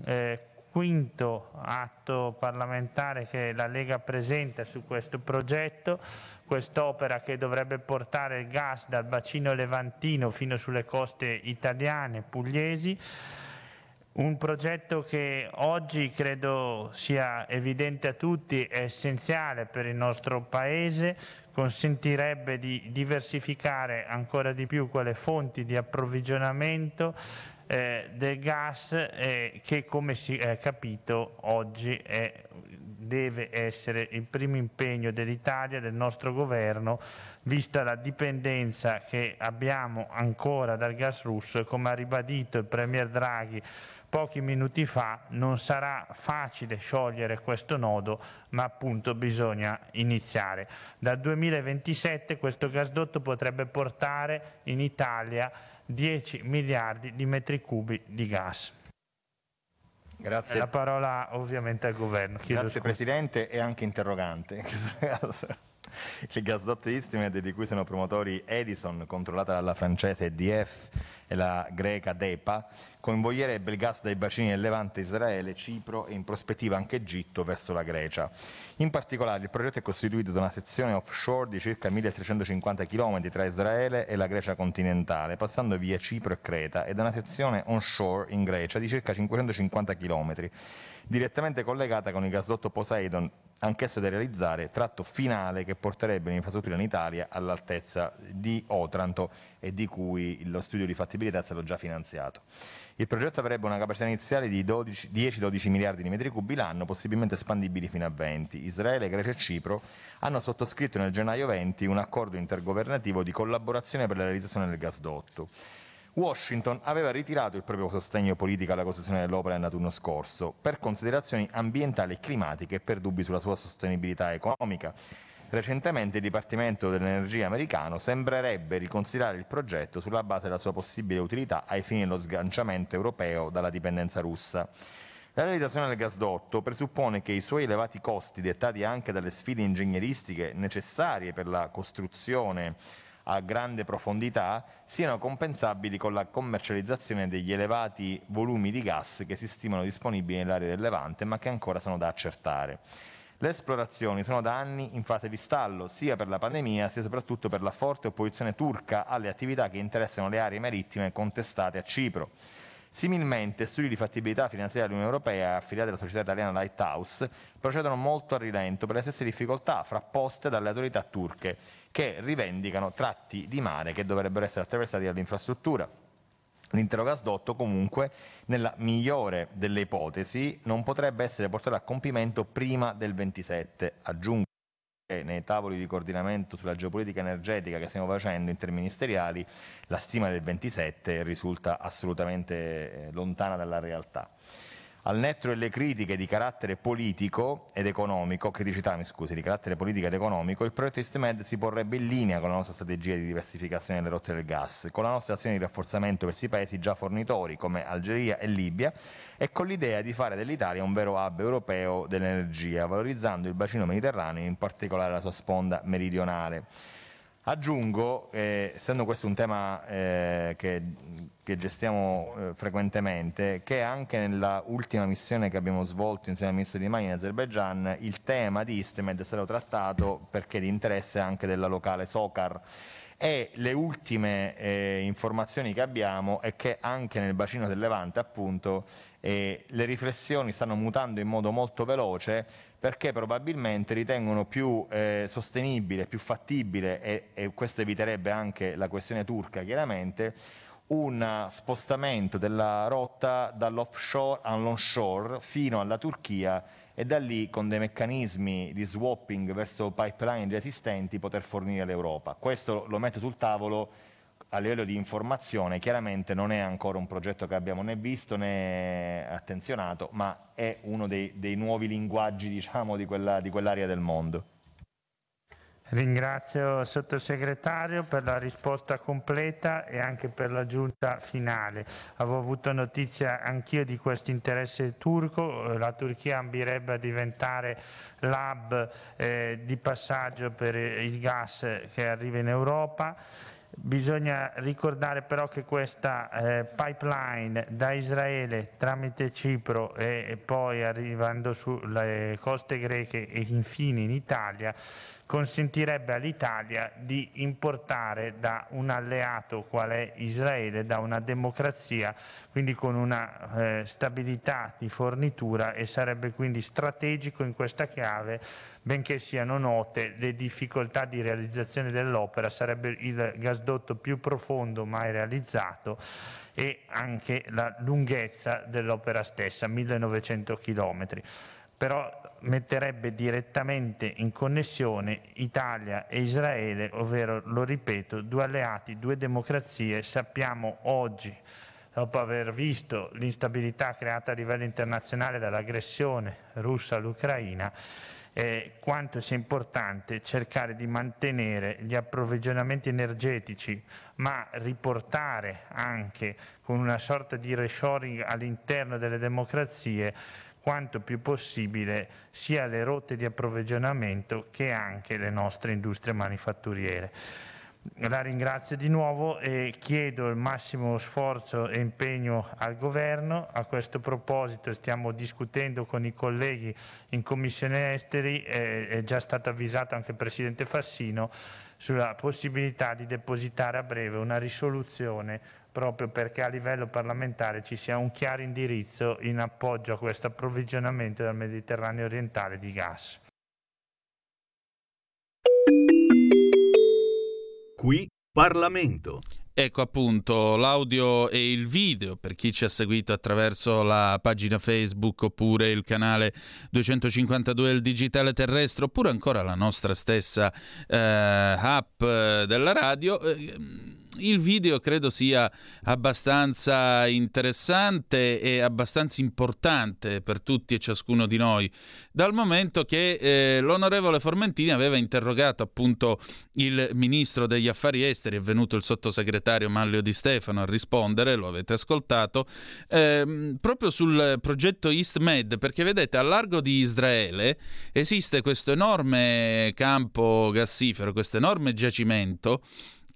Speaker 15: eh, quinto atto parlamentare che la Lega presenta su questo progetto, quest'opera che dovrebbe portare il gas dal bacino levantino fino sulle coste italiane, pugliesi. Un progetto che oggi credo sia evidente a tutti, è essenziale per il nostro Paese, consentirebbe di diversificare ancora di più quelle fonti di approvvigionamento eh, del gas eh, che come si è capito oggi è- deve essere il primo impegno dell'Italia, del nostro governo, vista la dipendenza che abbiamo ancora dal gas russo, come ha ribadito il Premier Draghi pochi minuti fa, non sarà facile sciogliere questo nodo, ma appunto bisogna iniziare. Dal 2027 questo gasdotto potrebbe portare in Italia 10 miliardi di metri cubi di gas.
Speaker 16: Grazie.
Speaker 15: La parola ovviamente al governo. Chiedo
Speaker 16: Grazie
Speaker 15: scusa.
Speaker 16: Presidente e anche interrogante. Il gasdotto Istimed di cui sono promotori Edison, controllata dalla francese EDF e la greca DEPA, convoglierebbe il gas dai bacini del Levante, Israele, Cipro e in prospettiva anche Egitto verso la Grecia. In particolare il progetto è costituito da una sezione offshore di circa 1350 km tra Israele e la Grecia continentale, passando via Cipro e Creta, e da una sezione onshore in Grecia di circa 550 km, direttamente collegata con il gasdotto Poseidon anch'esso da realizzare, tratto finale che porterebbe l'infrastruttura in Italia all'altezza di Otranto e di cui lo studio di fattibilità è stato già finanziato. Il progetto avrebbe una capacità iniziale di 10-12 miliardi di metri cubi l'anno, possibilmente espandibili fino a 20. Israele, Grecia e Cipro hanno sottoscritto nel gennaio 20 un accordo intergovernativo di collaborazione per la realizzazione del gasdotto. Washington aveva ritirato il proprio sostegno politico alla costruzione dell'opera nell'autunno scorso per considerazioni ambientali e climatiche e per dubbi sulla sua sostenibilità economica. Recentemente il Dipartimento dell'Energia americano sembrerebbe riconsiderare il progetto sulla base della sua possibile utilità ai fini dello sganciamento europeo dalla dipendenza russa. La realizzazione del gasdotto presuppone che i suoi elevati costi, dettati anche dalle sfide ingegneristiche necessarie per la costruzione a grande profondità, siano compensabili con la commercializzazione degli elevati volumi di gas che si stimano disponibili nell'area del Levante, ma che ancora sono da accertare. Le esplorazioni sono da anni in fase di stallo, sia per la pandemia sia soprattutto per la forte opposizione turca alle attività che interessano le aree marittime contestate a Cipro. Similmente, studi di fattibilità finanziaria dell'Unione Europea affiliati alla società italiana Lighthouse procedono molto a rilento per le stesse difficoltà frapposte dalle autorità turche che rivendicano tratti di mare che dovrebbero essere attraversati dall'infrastruttura. L'intero gasdotto comunque, nella migliore delle ipotesi, non potrebbe essere portato a compimento prima del 27. Aggiungo che nei tavoli di coordinamento sulla geopolitica energetica che stiamo facendo interministeriali la stima del 27 risulta assolutamente eh, lontana dalla realtà. Al netto delle critiche di carattere politico ed economico, criticità mi scusi, di carattere politico ed economico, il progetto EastMed si porrebbe in linea con la nostra strategia di diversificazione delle rotte del gas, con la nostra azione di rafforzamento verso i paesi già fornitori come Algeria e Libia e con l'idea di fare dell'Italia un vero hub europeo dell'energia, valorizzando il bacino mediterraneo, in particolare la sua sponda meridionale. Aggiungo, eh, essendo questo un tema eh, che, che, gestiamo eh, frequentemente, che anche nella ultima missione che abbiamo svolto insieme al Ministro di Mani in Azerbaijan il tema di Istemed è stato trattato perché di interesse anche della locale Sokar. E le ultime eh, informazioni che abbiamo è che anche nel bacino del Levante appunto eh, le riflessioni stanno mutando in modo molto veloce perché probabilmente ritengono più eh, sostenibile, più fattibile e, e questo eviterebbe anche la questione turca chiaramente, un spostamento della rotta dall'offshore all'onshore fino alla Turchia e da lì con dei meccanismi di swapping verso pipeline già esistenti poter fornire l'Europa. Questo lo metto sul tavolo a livello di informazione chiaramente non è ancora un progetto che abbiamo né visto né attenzionato, ma è uno dei, dei nuovi linguaggi diciamo, di, quella, di quell'area del mondo.
Speaker 15: Ringrazio il sottosegretario per la risposta completa e anche per l'aggiunta finale. Avevo avuto notizia anch'io di questo interesse turco, la Turchia ambirebbe a diventare l'hub eh, di passaggio per il gas che arriva in Europa. Bisogna ricordare però che questa eh, pipeline da Israele tramite Cipro e, e poi arrivando sulle coste greche e infine in Italia consentirebbe all'Italia di importare da un alleato qual è Israele, da una democrazia, quindi con una eh, stabilità di fornitura e sarebbe quindi strategico in questa chiave, benché siano note le difficoltà di realizzazione dell'opera, sarebbe il gasdotto più profondo mai realizzato e anche la lunghezza dell'opera stessa, 1900 chilometri però metterebbe direttamente in connessione Italia e Israele, ovvero, lo ripeto, due alleati, due democrazie. Sappiamo oggi, dopo aver visto l'instabilità creata a livello internazionale dall'aggressione russa all'Ucraina, eh, quanto sia importante cercare di mantenere gli approvvigionamenti energetici, ma riportare anche con una sorta di reshoring all'interno delle democrazie quanto più possibile sia le rotte di approvvigionamento che anche le nostre industrie manifatturiere. La ringrazio di nuovo e chiedo il massimo sforzo e impegno al Governo. A questo proposito stiamo discutendo con i colleghi in Commissione Esteri, è già stato avvisato anche il Presidente Fassino sulla possibilità di depositare a breve una risoluzione proprio perché a livello parlamentare ci sia un chiaro indirizzo in appoggio a questo approvvigionamento del Mediterraneo orientale di gas.
Speaker 6: Qui Parlamento.
Speaker 1: Ecco appunto l'audio e il video per chi ci ha seguito attraverso la pagina Facebook oppure il canale 252 del digitale terrestre oppure ancora la nostra stessa eh, app della radio. Eh, il video credo sia abbastanza interessante e abbastanza importante per tutti e ciascuno di noi, dal momento che eh, l'onorevole Formentini aveva interrogato appunto il ministro degli affari esteri, è venuto il sottosegretario Manlio Di Stefano a rispondere, lo avete ascoltato, eh, proprio sul progetto EastMed, perché vedete a largo di Israele esiste questo enorme campo gassifero, questo enorme giacimento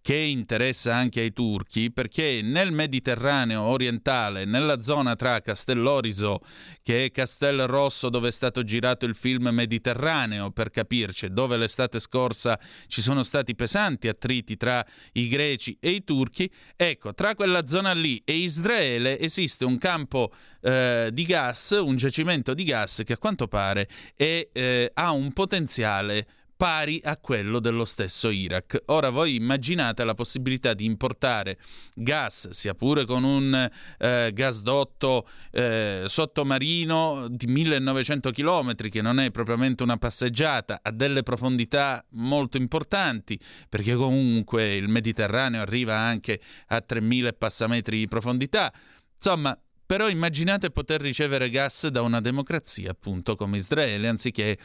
Speaker 1: che interessa anche ai turchi perché nel Mediterraneo orientale, nella zona tra Castelloriso, che è Castel Rosso dove è stato girato il film Mediterraneo, per capirci, dove l'estate scorsa ci sono stati pesanti attriti tra i greci e i turchi, ecco, tra quella zona lì e Israele esiste un campo eh, di gas, un giacimento di gas che a quanto pare è, eh, ha un potenziale pari a quello dello stesso Iraq. Ora voi immaginate la possibilità di importare gas, sia pure con un eh, gasdotto eh, sottomarino di 1900 km, che non è propriamente una passeggiata, a delle profondità molto importanti, perché comunque il Mediterraneo arriva anche a 3000 passametri di profondità. Insomma, però immaginate poter ricevere gas da una democrazia, appunto come Israele, anziché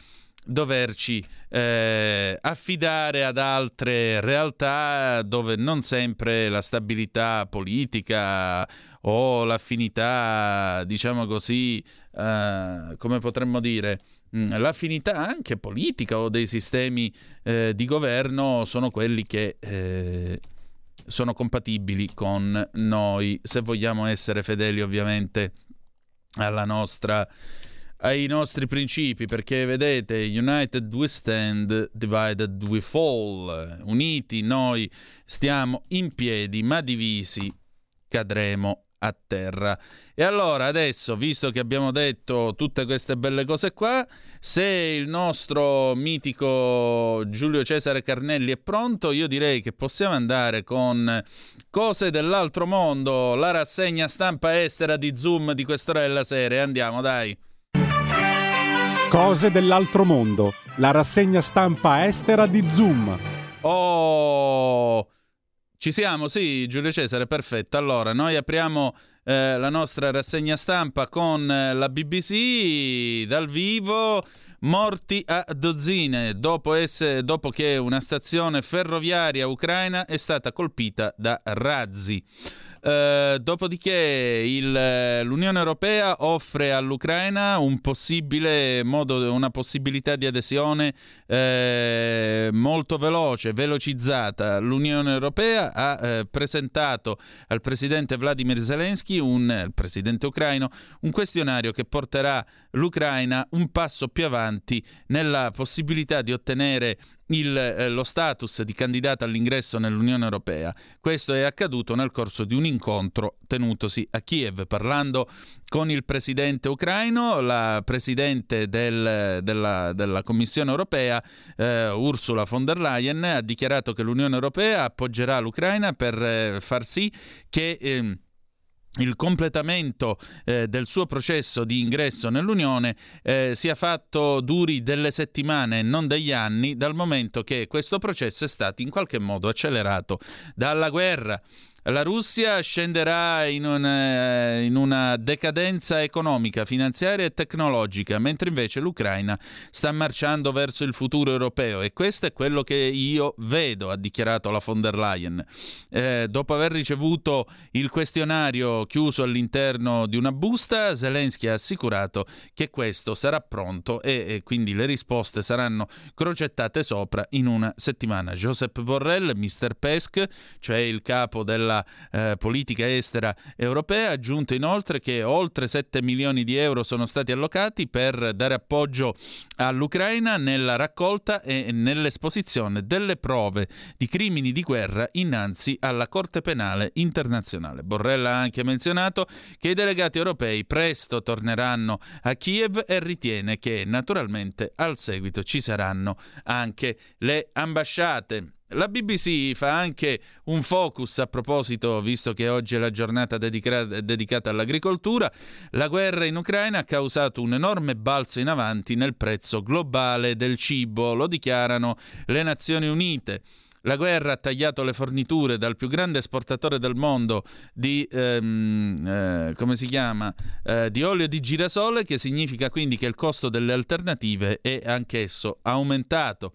Speaker 1: doverci eh, affidare ad altre realtà dove non sempre la stabilità politica o l'affinità, diciamo così, eh, come potremmo dire, mm, l'affinità anche politica o dei sistemi eh, di governo sono quelli che eh, sono compatibili con noi, se vogliamo essere fedeli ovviamente alla nostra ai nostri principi, perché vedete, United we stand, divided we fall. Uniti noi stiamo in piedi, ma divisi cadremo a terra. E allora adesso, visto che abbiamo detto tutte queste belle cose qua, se il nostro mitico Giulio Cesare Carnelli è pronto, io direi che possiamo andare con cose dell'altro mondo, la rassegna stampa estera di Zoom di quest'ora della serie. Andiamo, dai.
Speaker 4: Cose dell'altro mondo, la rassegna stampa estera di Zoom.
Speaker 1: Oh, ci siamo, sì, Giulio Cesare, perfetto. Allora, noi apriamo eh, la nostra rassegna stampa con eh, la BBC dal vivo. Morti a dozzine dopo, essere, dopo che una stazione ferroviaria ucraina è stata colpita da razzi. Eh, dopodiché il, l'Unione Europea offre all'Ucraina un modo, una possibilità di adesione eh, molto veloce, velocizzata. L'Unione Europea ha eh, presentato al presidente Vladimir Zelensky, un, presidente ucraino, un questionario che porterà l'Ucraina un passo più avanti nella possibilità di ottenere il, eh, lo status di candidata all'ingresso nell'Unione Europea. Questo è accaduto nel corso di un incontro tenutosi a Kiev, parlando con il presidente ucraino, la presidente del, della, della, Commissione Europea, eh, Ursula von der Leyen, ha dichiarato che l'Unione Europea appoggerà l'Ucraina per eh, far sì che... Il completamento eh, del suo processo di ingresso nell'Unione eh, sia fatto duri delle settimane e non degli anni, dal momento che questo processo è stato in qualche modo accelerato dalla guerra la Russia scenderà in una, in una, decadenza economica, finanziaria e tecnologica, mentre invece l'Ucraina sta marciando verso il futuro europeo e questo è quello che io vedo, ha dichiarato la von der Leyen. Eh, dopo aver ricevuto il questionario chiuso all'interno di una busta, Zelensky ha assicurato che questo sarà pronto e, e quindi le risposte saranno crocettate sopra in una settimana. Josep Borrell, Mr. Pesk, cioè il capo della della eh, politica estera europea, aggiunto inoltre che oltre 7 milioni di euro sono stati allocati per dare appoggio all'Ucraina nella raccolta e nell'esposizione delle prove di crimini di guerra innanzi alla Corte Penale Internazionale. Borrell ha anche menzionato che i delegati europei presto torneranno a Kiev e ritiene che naturalmente al seguito ci saranno anche le ambasciate. La BBC fa anche un focus a proposito, visto che oggi è la giornata dedica- dedicata all'agricoltura, la guerra in Ucraina ha causato un enorme balzo in avanti nel prezzo globale del cibo, lo dichiarano le Nazioni Unite. La guerra ha tagliato le forniture dal più grande esportatore del mondo di, ehm, eh, come si chiama? Eh, di olio di girasole, che significa quindi che il costo delle alternative è anch'esso aumentato.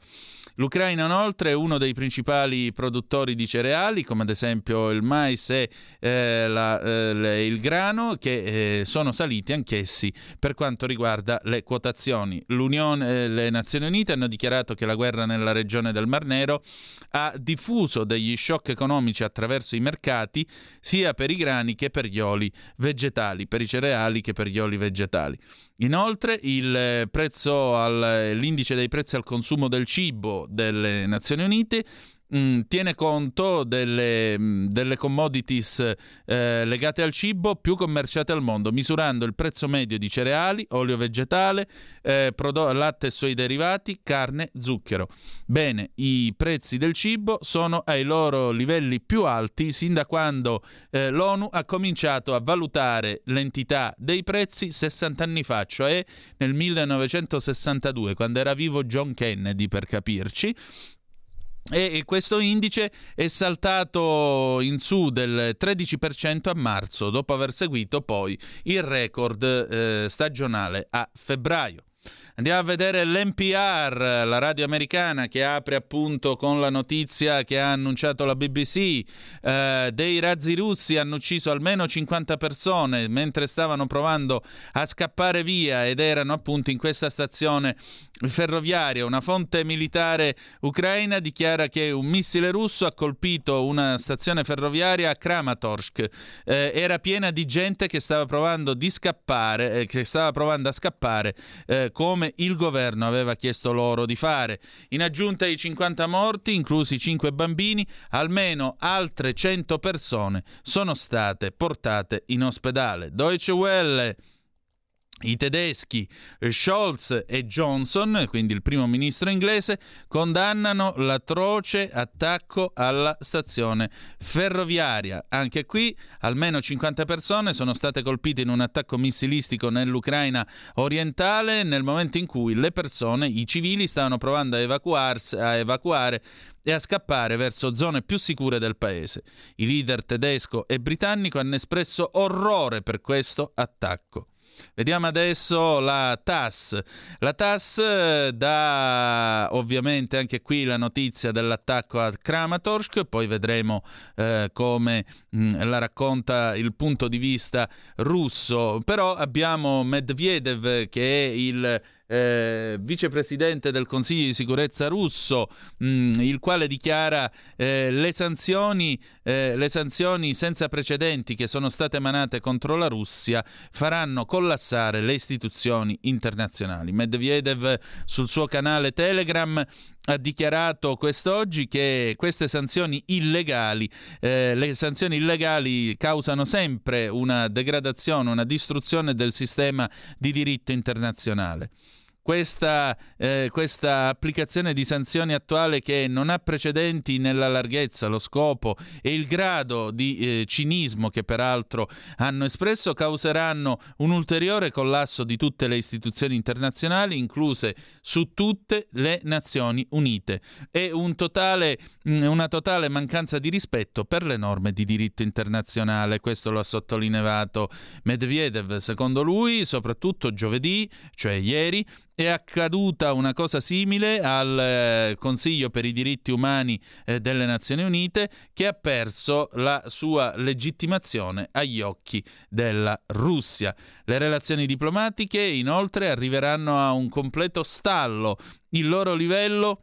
Speaker 1: L'Ucraina inoltre è uno dei principali produttori di cereali, come ad esempio il mais e eh, la, eh, il grano, che eh, sono saliti anch'essi per quanto riguarda le quotazioni. L'Unione, le Nazioni Unite hanno dichiarato che la guerra nella regione del Mar Nero ha diffuso degli shock economici attraverso i mercati sia per i grani che per gli oli vegetali, per i cereali che per gli oli vegetali. Inoltre il prezzo al, l'indice dei prezzi al consumo del cibo delle Nazioni Unite mm, tiene conto delle, mm, delle commodities eh, legate al cibo più commerciate al mondo, misurando il prezzo medio di cereali, olio vegetale, eh, prodo- latte e suoi derivati, carne, zucchero. Bene, i prezzi del cibo sono ai loro livelli più alti sin da quando eh, l'ONU ha cominciato a valutare l'entità dei prezzi 60 anni fa, cioè nel 1962, quando era vivo John Kennedy per capirci, e questo indice è saltato in su del 13% a marzo, dopo aver seguito poi il record eh, stagionale a febbraio. Andiamo a vedere l'NPR, la radio americana che apre appunto con la notizia che ha annunciato la BBC. Eh, dei razzi russi hanno ucciso almeno 50 persone mentre stavano provando a scappare via ed erano appunto in questa stazione ferroviaria. Una fonte militare ucraina dichiara che un missile russo ha colpito una stazione ferroviaria a Kramatorsk. Eh, era piena di gente che stava provando, scappare, eh, che stava provando a scappare eh, come il governo aveva chiesto loro di fare. In aggiunta ai 50 morti, inclusi 5 bambini, almeno altre 100 persone sono state portate in ospedale. Deutsche Welle i tedeschi Scholz e Johnson, quindi il primo ministro inglese, condannano l'atroce attacco alla stazione ferroviaria. Anche qui almeno 50 persone sono state colpite in un attacco missilistico nell'Ucraina orientale nel momento in cui le persone, i civili, stavano provando a, a evacuare e a scappare verso zone più sicure del paese. I leader tedesco e britannico hanno espresso orrore per questo attacco. Vediamo adesso la TAS. La TAS eh, dà ovviamente anche qui la notizia dell'attacco a Kramatorsk, poi vedremo eh, come mh, mm, la racconta il punto di vista russo. Però abbiamo Medvedev che è il eh, vicepresidente del Consiglio di sicurezza russo, mh, mm, il quale dichiara eh, le, sanzioni, eh, le sanzioni senza precedenti che sono state emanate contro la Russia faranno collassare le istituzioni internazionali. Medvedev sul suo canale Telegram ha dichiarato quest'oggi che queste sanzioni illegali, eh, le sanzioni illegali causano sempre una degradazione, una distruzione del sistema di diritto internazionale questa, eh, questa, applicazione di sanzioni attuale che non ha precedenti nella larghezza, lo scopo e il grado di eh, cinismo che peraltro hanno espresso causeranno un ulteriore collasso di tutte le istituzioni internazionali, incluse su tutte le Nazioni Unite, e un totale, mm, una totale mancanza di rispetto per le norme di diritto internazionale. Questo lo ha sottolineato Medvedev. Secondo lui, soprattutto giovedì, cioè ieri, è accaduta una cosa simile al eh, Consiglio per i diritti umani eh, delle Nazioni Unite che ha perso la sua legittimazione agli occhi della Russia. Le relazioni diplomatiche inoltre arriveranno a un completo stallo. Il loro livello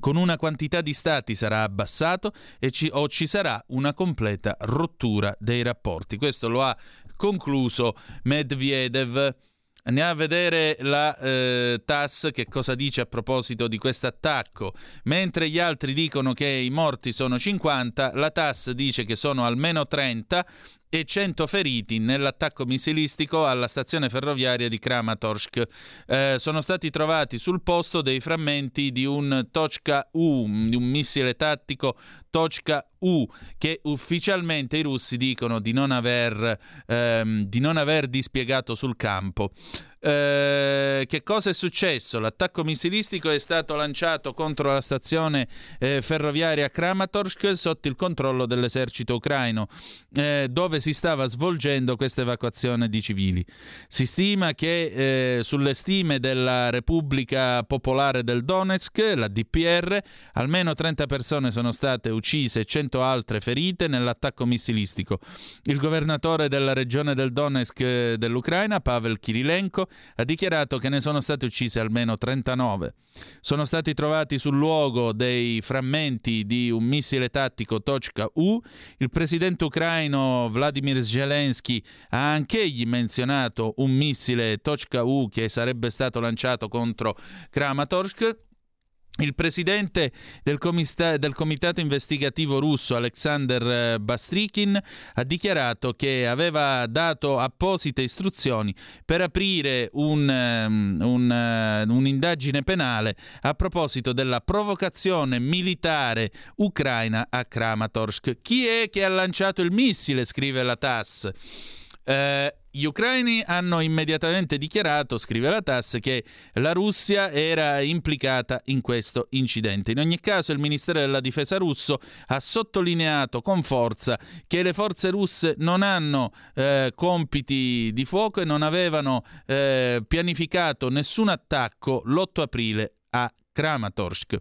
Speaker 1: con una quantità di stati sarà abbassato ci, o ci sarà una completa rottura dei rapporti. Questo lo ha concluso Medvedev. Andiamo a vedere la eh, TAS che cosa dice a proposito di questo attacco. Mentre gli altri dicono che i morti sono 50, la TAS dice che sono almeno 30 e 100 feriti nell'attacco missilistico alla stazione ferroviaria di Kramatorsk. Eh, sono stati trovati sul posto dei frammenti di un Tochka U, di un missile tattico Tochka U, che ufficialmente i russi dicono di non aver, ehm, di non aver dispiegato sul campo. Eh, che cosa è successo? L'attacco missilistico è stato lanciato contro la stazione eh, ferroviaria Kramatorsk sotto il controllo dell'esercito ucraino, eh, dove si stava svolgendo questa evacuazione di civili. Si stima che eh, sulle stime della Repubblica Popolare del Donetsk, la DPR, almeno 30 persone sono state uccise e 100 altre ferite nell'attacco missilistico. Il governatore della regione del Donetsk eh, dell'Ucraina, Pavel Kirilenko, ha dichiarato che ne sono state uccise almeno 39. Sono stati trovati sul luogo dei frammenti di un missile tattico Tochka U. Il presidente ucraino Vladimir Zelensky ha anch'egli menzionato un missile Tochka U che sarebbe stato lanciato contro Kramatorsk. Il presidente del, comista- del, comitato investigativo russo Alexander eh, Bastrikin ha dichiarato che aveva dato apposite istruzioni per aprire un, um, un, uh, un'indagine penale a proposito della provocazione militare ucraina a Kramatorsk. Chi è che ha lanciato il missile? scrive la TASS. Eh, gli ucraini hanno immediatamente dichiarato, scrive la TAS, che la Russia era implicata in questo incidente. In ogni caso il Ministero della Difesa russo ha sottolineato con forza che le forze russe non hanno eh, compiti di fuoco e non avevano eh, pianificato nessun attacco l'8 aprile a Kramatorsk.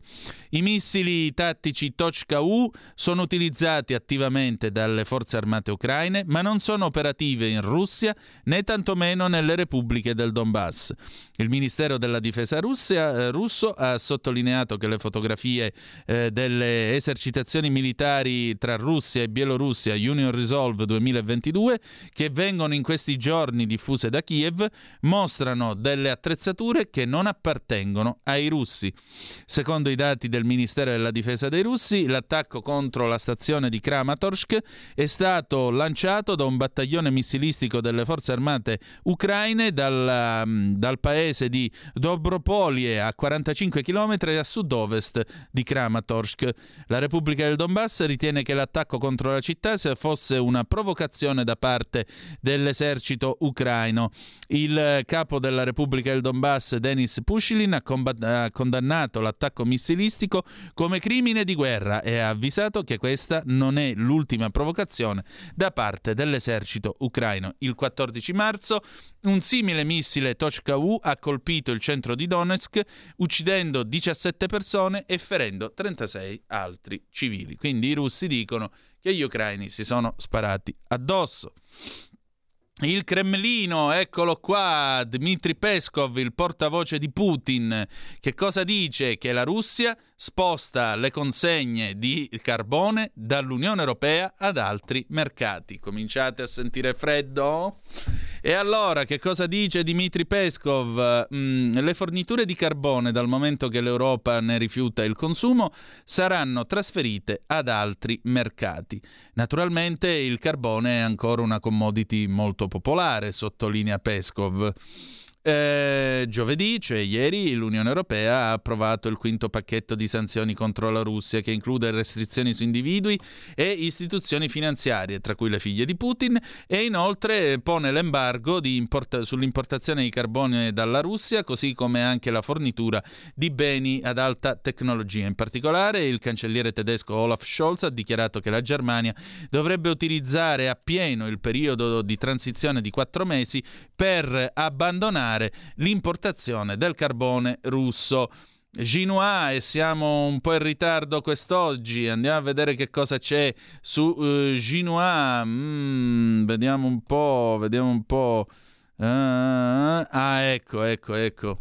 Speaker 1: I missili tattici Tochka-U sono utilizzati attivamente dalle forze armate ucraine, ma non sono operative in Russia né tantomeno nelle repubbliche del Donbass. Il Ministero della Difesa Russia, eh, russo ha sottolineato che le fotografie eh, delle esercitazioni militari tra Russia e Bielorussia Union Resolve 2022, che vengono in questi giorni diffuse da Kiev, mostrano delle attrezzature che non appartengono ai russi. Secondo i dati del Ministero della Difesa dei russi, l'attacco contro la stazione di Kramatorsk è stato lanciato da un battaglione missilistico delle forze armate ucraine dal, mm, dal paese di Dobropolie a 45 km a sud-ovest di Kramatorsk. La Repubblica del Donbass ritiene che l'attacco contro la città fosse una provocazione da parte dell'esercito ucraino. Il capo della Repubblica del Donbass, Denis Pushilin, ha, combat- ha condannato l'attacco missilistico come crimine di guerra e ha avvisato che questa non è l'ultima provocazione da parte dell'esercito ucraino. Il 14 marzo un simile missile Tochka-U ha colpito il centro di Donetsk, uccidendo 17 persone e ferendo 36 altri civili. Quindi i russi dicono che gli ucraini si sono sparati addosso. Il Cremlino, eccolo qua, Dmitry Peskov, il portavoce di Putin, che cosa dice? Che la Russia sposta le consegne di carbone dall'Unione Europea ad altri mercati. Cominciate a sentire freddo? E allora, che cosa dice Dmitry Peskov? Mm, le forniture di carbone, dal momento che l'Europa ne rifiuta il consumo, saranno trasferite ad altri mercati. Naturalmente il carbone è ancora una commodity molto popolare, sottolinea Peskov. Eh, giovedì, cioè ieri, l'Unione Europea ha approvato il quinto pacchetto di sanzioni contro la Russia che include restrizioni su individui e istituzioni finanziarie, tra cui le figlie di Putin, e inoltre pone l'embargo import- sull'importazione di carbone dalla Russia, così come anche la fornitura di beni ad alta tecnologia. In particolare, il cancelliere tedesco Olaf Scholz ha dichiarato che la Germania dovrebbe utilizzare appieno il periodo di transizione di quattro mesi per abbandonare l'importazione del carbone russo. Ginoa e siamo un po' in ritardo quest'oggi. Andiamo a vedere che cosa c'è su uh, Ginoa. Mm, vediamo un po', vediamo un po'. Uh, ah, ecco, ecco, ecco.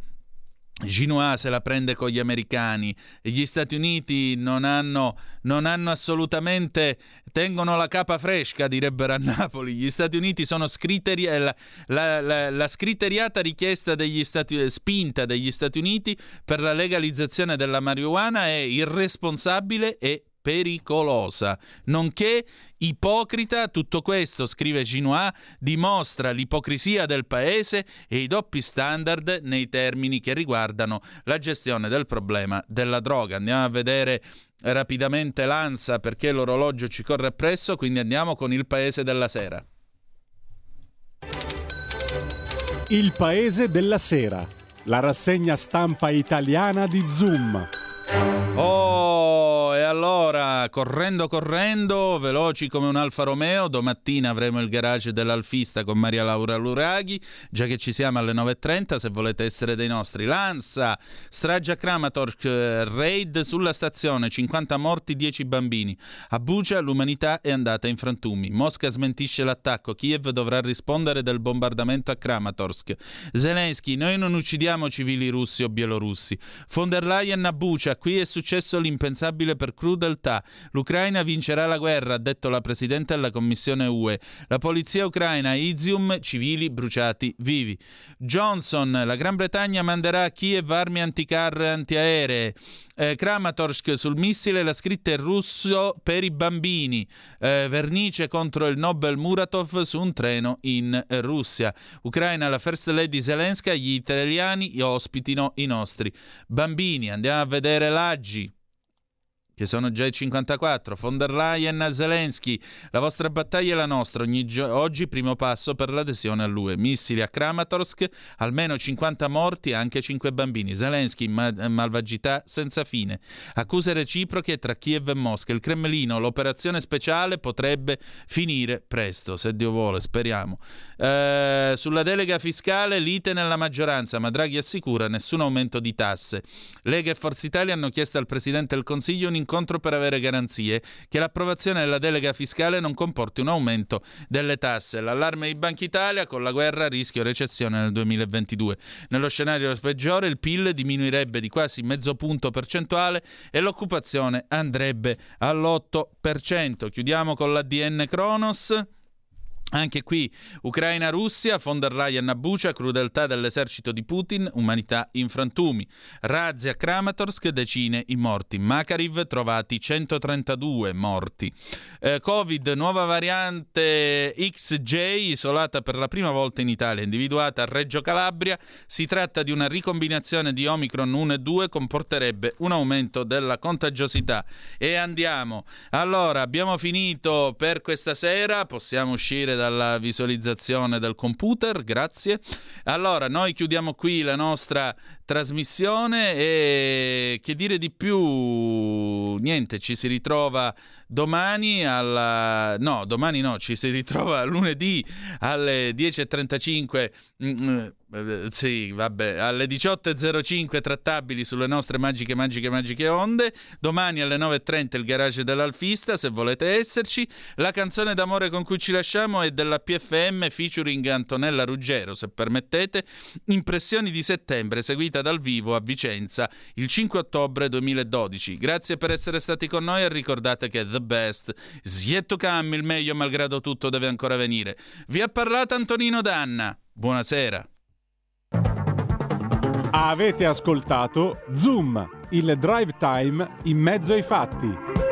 Speaker 1: Ginoa se la prende con gli americani, gli Stati Uniti non hanno, non hanno, assolutamente, tengono la capa fresca, direbbero a Napoli. Gli Stati Uniti sono scritteri, la, la, la, la scriteriata richiesta degli Stati, spinta degli Stati Uniti per la legalizzazione della marijuana è irresponsabile e pericolosa, nonché ipocrita. Tutto questo, scrive Ginois, dimostra l'ipocrisia del paese e i doppi standard nei termini che riguardano la gestione del problema della droga. Andiamo a vedere rapidamente l'ANSA perché l'orologio ci corre appresso, quindi andiamo con il paese della sera.
Speaker 4: Il paese della sera, la rassegna stampa italiana di Zoom.
Speaker 1: Allora, correndo, correndo, veloci come un Alfa Romeo, domattina avremo il garage dell'Alfista con Maria Laura Luraghi, già che ci siamo alle 9.30, se volete essere dei nostri. Lanza, strage a Kramatorsk, raid sulla stazione, 50 morti, 10 bambini. A Bucia l'umanità è andata in frantumi. Mosca smentisce l'attacco, Kiev dovrà rispondere del bombardamento a Kramatorsk. Zelensky, noi non uccidiamo civili russi o bielorussi. Von der Leyen a Bucia, qui è successo l'impensabile per crudeltà. L'Ucraina vincerà la guerra, ha detto la Presidente della Commissione UE. La polizia ucraina, Izium, civili bruciati vivi. Johnson, la Gran Bretagna manderà a Kiev armi anticar antiaeree. Eh, Kramatorsk sul missile, la scritta in russo per i bambini. Eh, vernice contro il Nobel Muratov su un treno in Russia. Ucraina, la First Lady Zelensky, gli italiani ospitino i nostri bambini. Andiamo a vedere l'Aggi che sono già i 54. Von der Leyen, Zelensky, la vostra battaglia è la nostra. Gio- oggi primo passo per l'adesione all'UE. Missili a Kramatorsk, almeno 50 morti, anche 5 bambini. Zelensky, ma- malvagità senza fine. Accuse reciproche tra Kiev e Mosca. Il Cremlino, l'operazione speciale potrebbe finire presto, se Dio vuole, speriamo. Eh, sulla delega fiscale, lite nella maggioranza, ma Draghi assicura nessun aumento di tasse. Lega e Forza Italia hanno chiesto al Presidente del Consiglio un incontro per avere garanzie che l'approvazione della delega fiscale non comporti un aumento delle tasse. L'allarme di Banca Italia con la guerra rischio recessione nel 2022. Nello scenario peggiore il PIL diminuirebbe di quasi mezzo punto percentuale e l'occupazione andrebbe all'8%. Chiudiamo con l'ADN Kronos. Anche qui Ucraina-Russia, von der Leyen a Bucia, crudeltà dell'esercito di Putin, umanità in frantumi. Razzi a Kramatorsk, decine i morti. Makariv trovati 132 morti. Eh, Covid, nuova variante XJ, isolata per la prima volta in Italia, individuata a Reggio Calabria. Si tratta di una ricombinazione di Omicron 1 e 2, comporterebbe un aumento della contagiosità. E andiamo. Allora, abbiamo finito per questa sera, possiamo uscire dalla visualizzazione del computer, grazie. Allora, noi chiudiamo qui la nostra trasmissione e che dire di più? Niente, ci si ritrova domani alla... no, domani no, ci si ritrova lunedì alle 10.35 mm, eh, sì, vabbè, alle 18.05 trattabili sulle nostre magiche, magiche, magiche onde. Domani alle 9.30 il garage dell'Alfista, se volete esserci. La canzone d'amore con cui ci lasciamo è della PFM featuring Antonella Ruggero, se permettete. Impressioni di settembre, seguita dal vivo a Vicenza il 5 ottobre 2012. Grazie per essere stati con noi e ricordate che The Best, Sietto Cam, il meglio malgrado tutto deve ancora venire. Vi ha parlato Antonino Danna. Buonasera.
Speaker 4: Avete ascoltato Zoom, il drive time in mezzo ai fatti.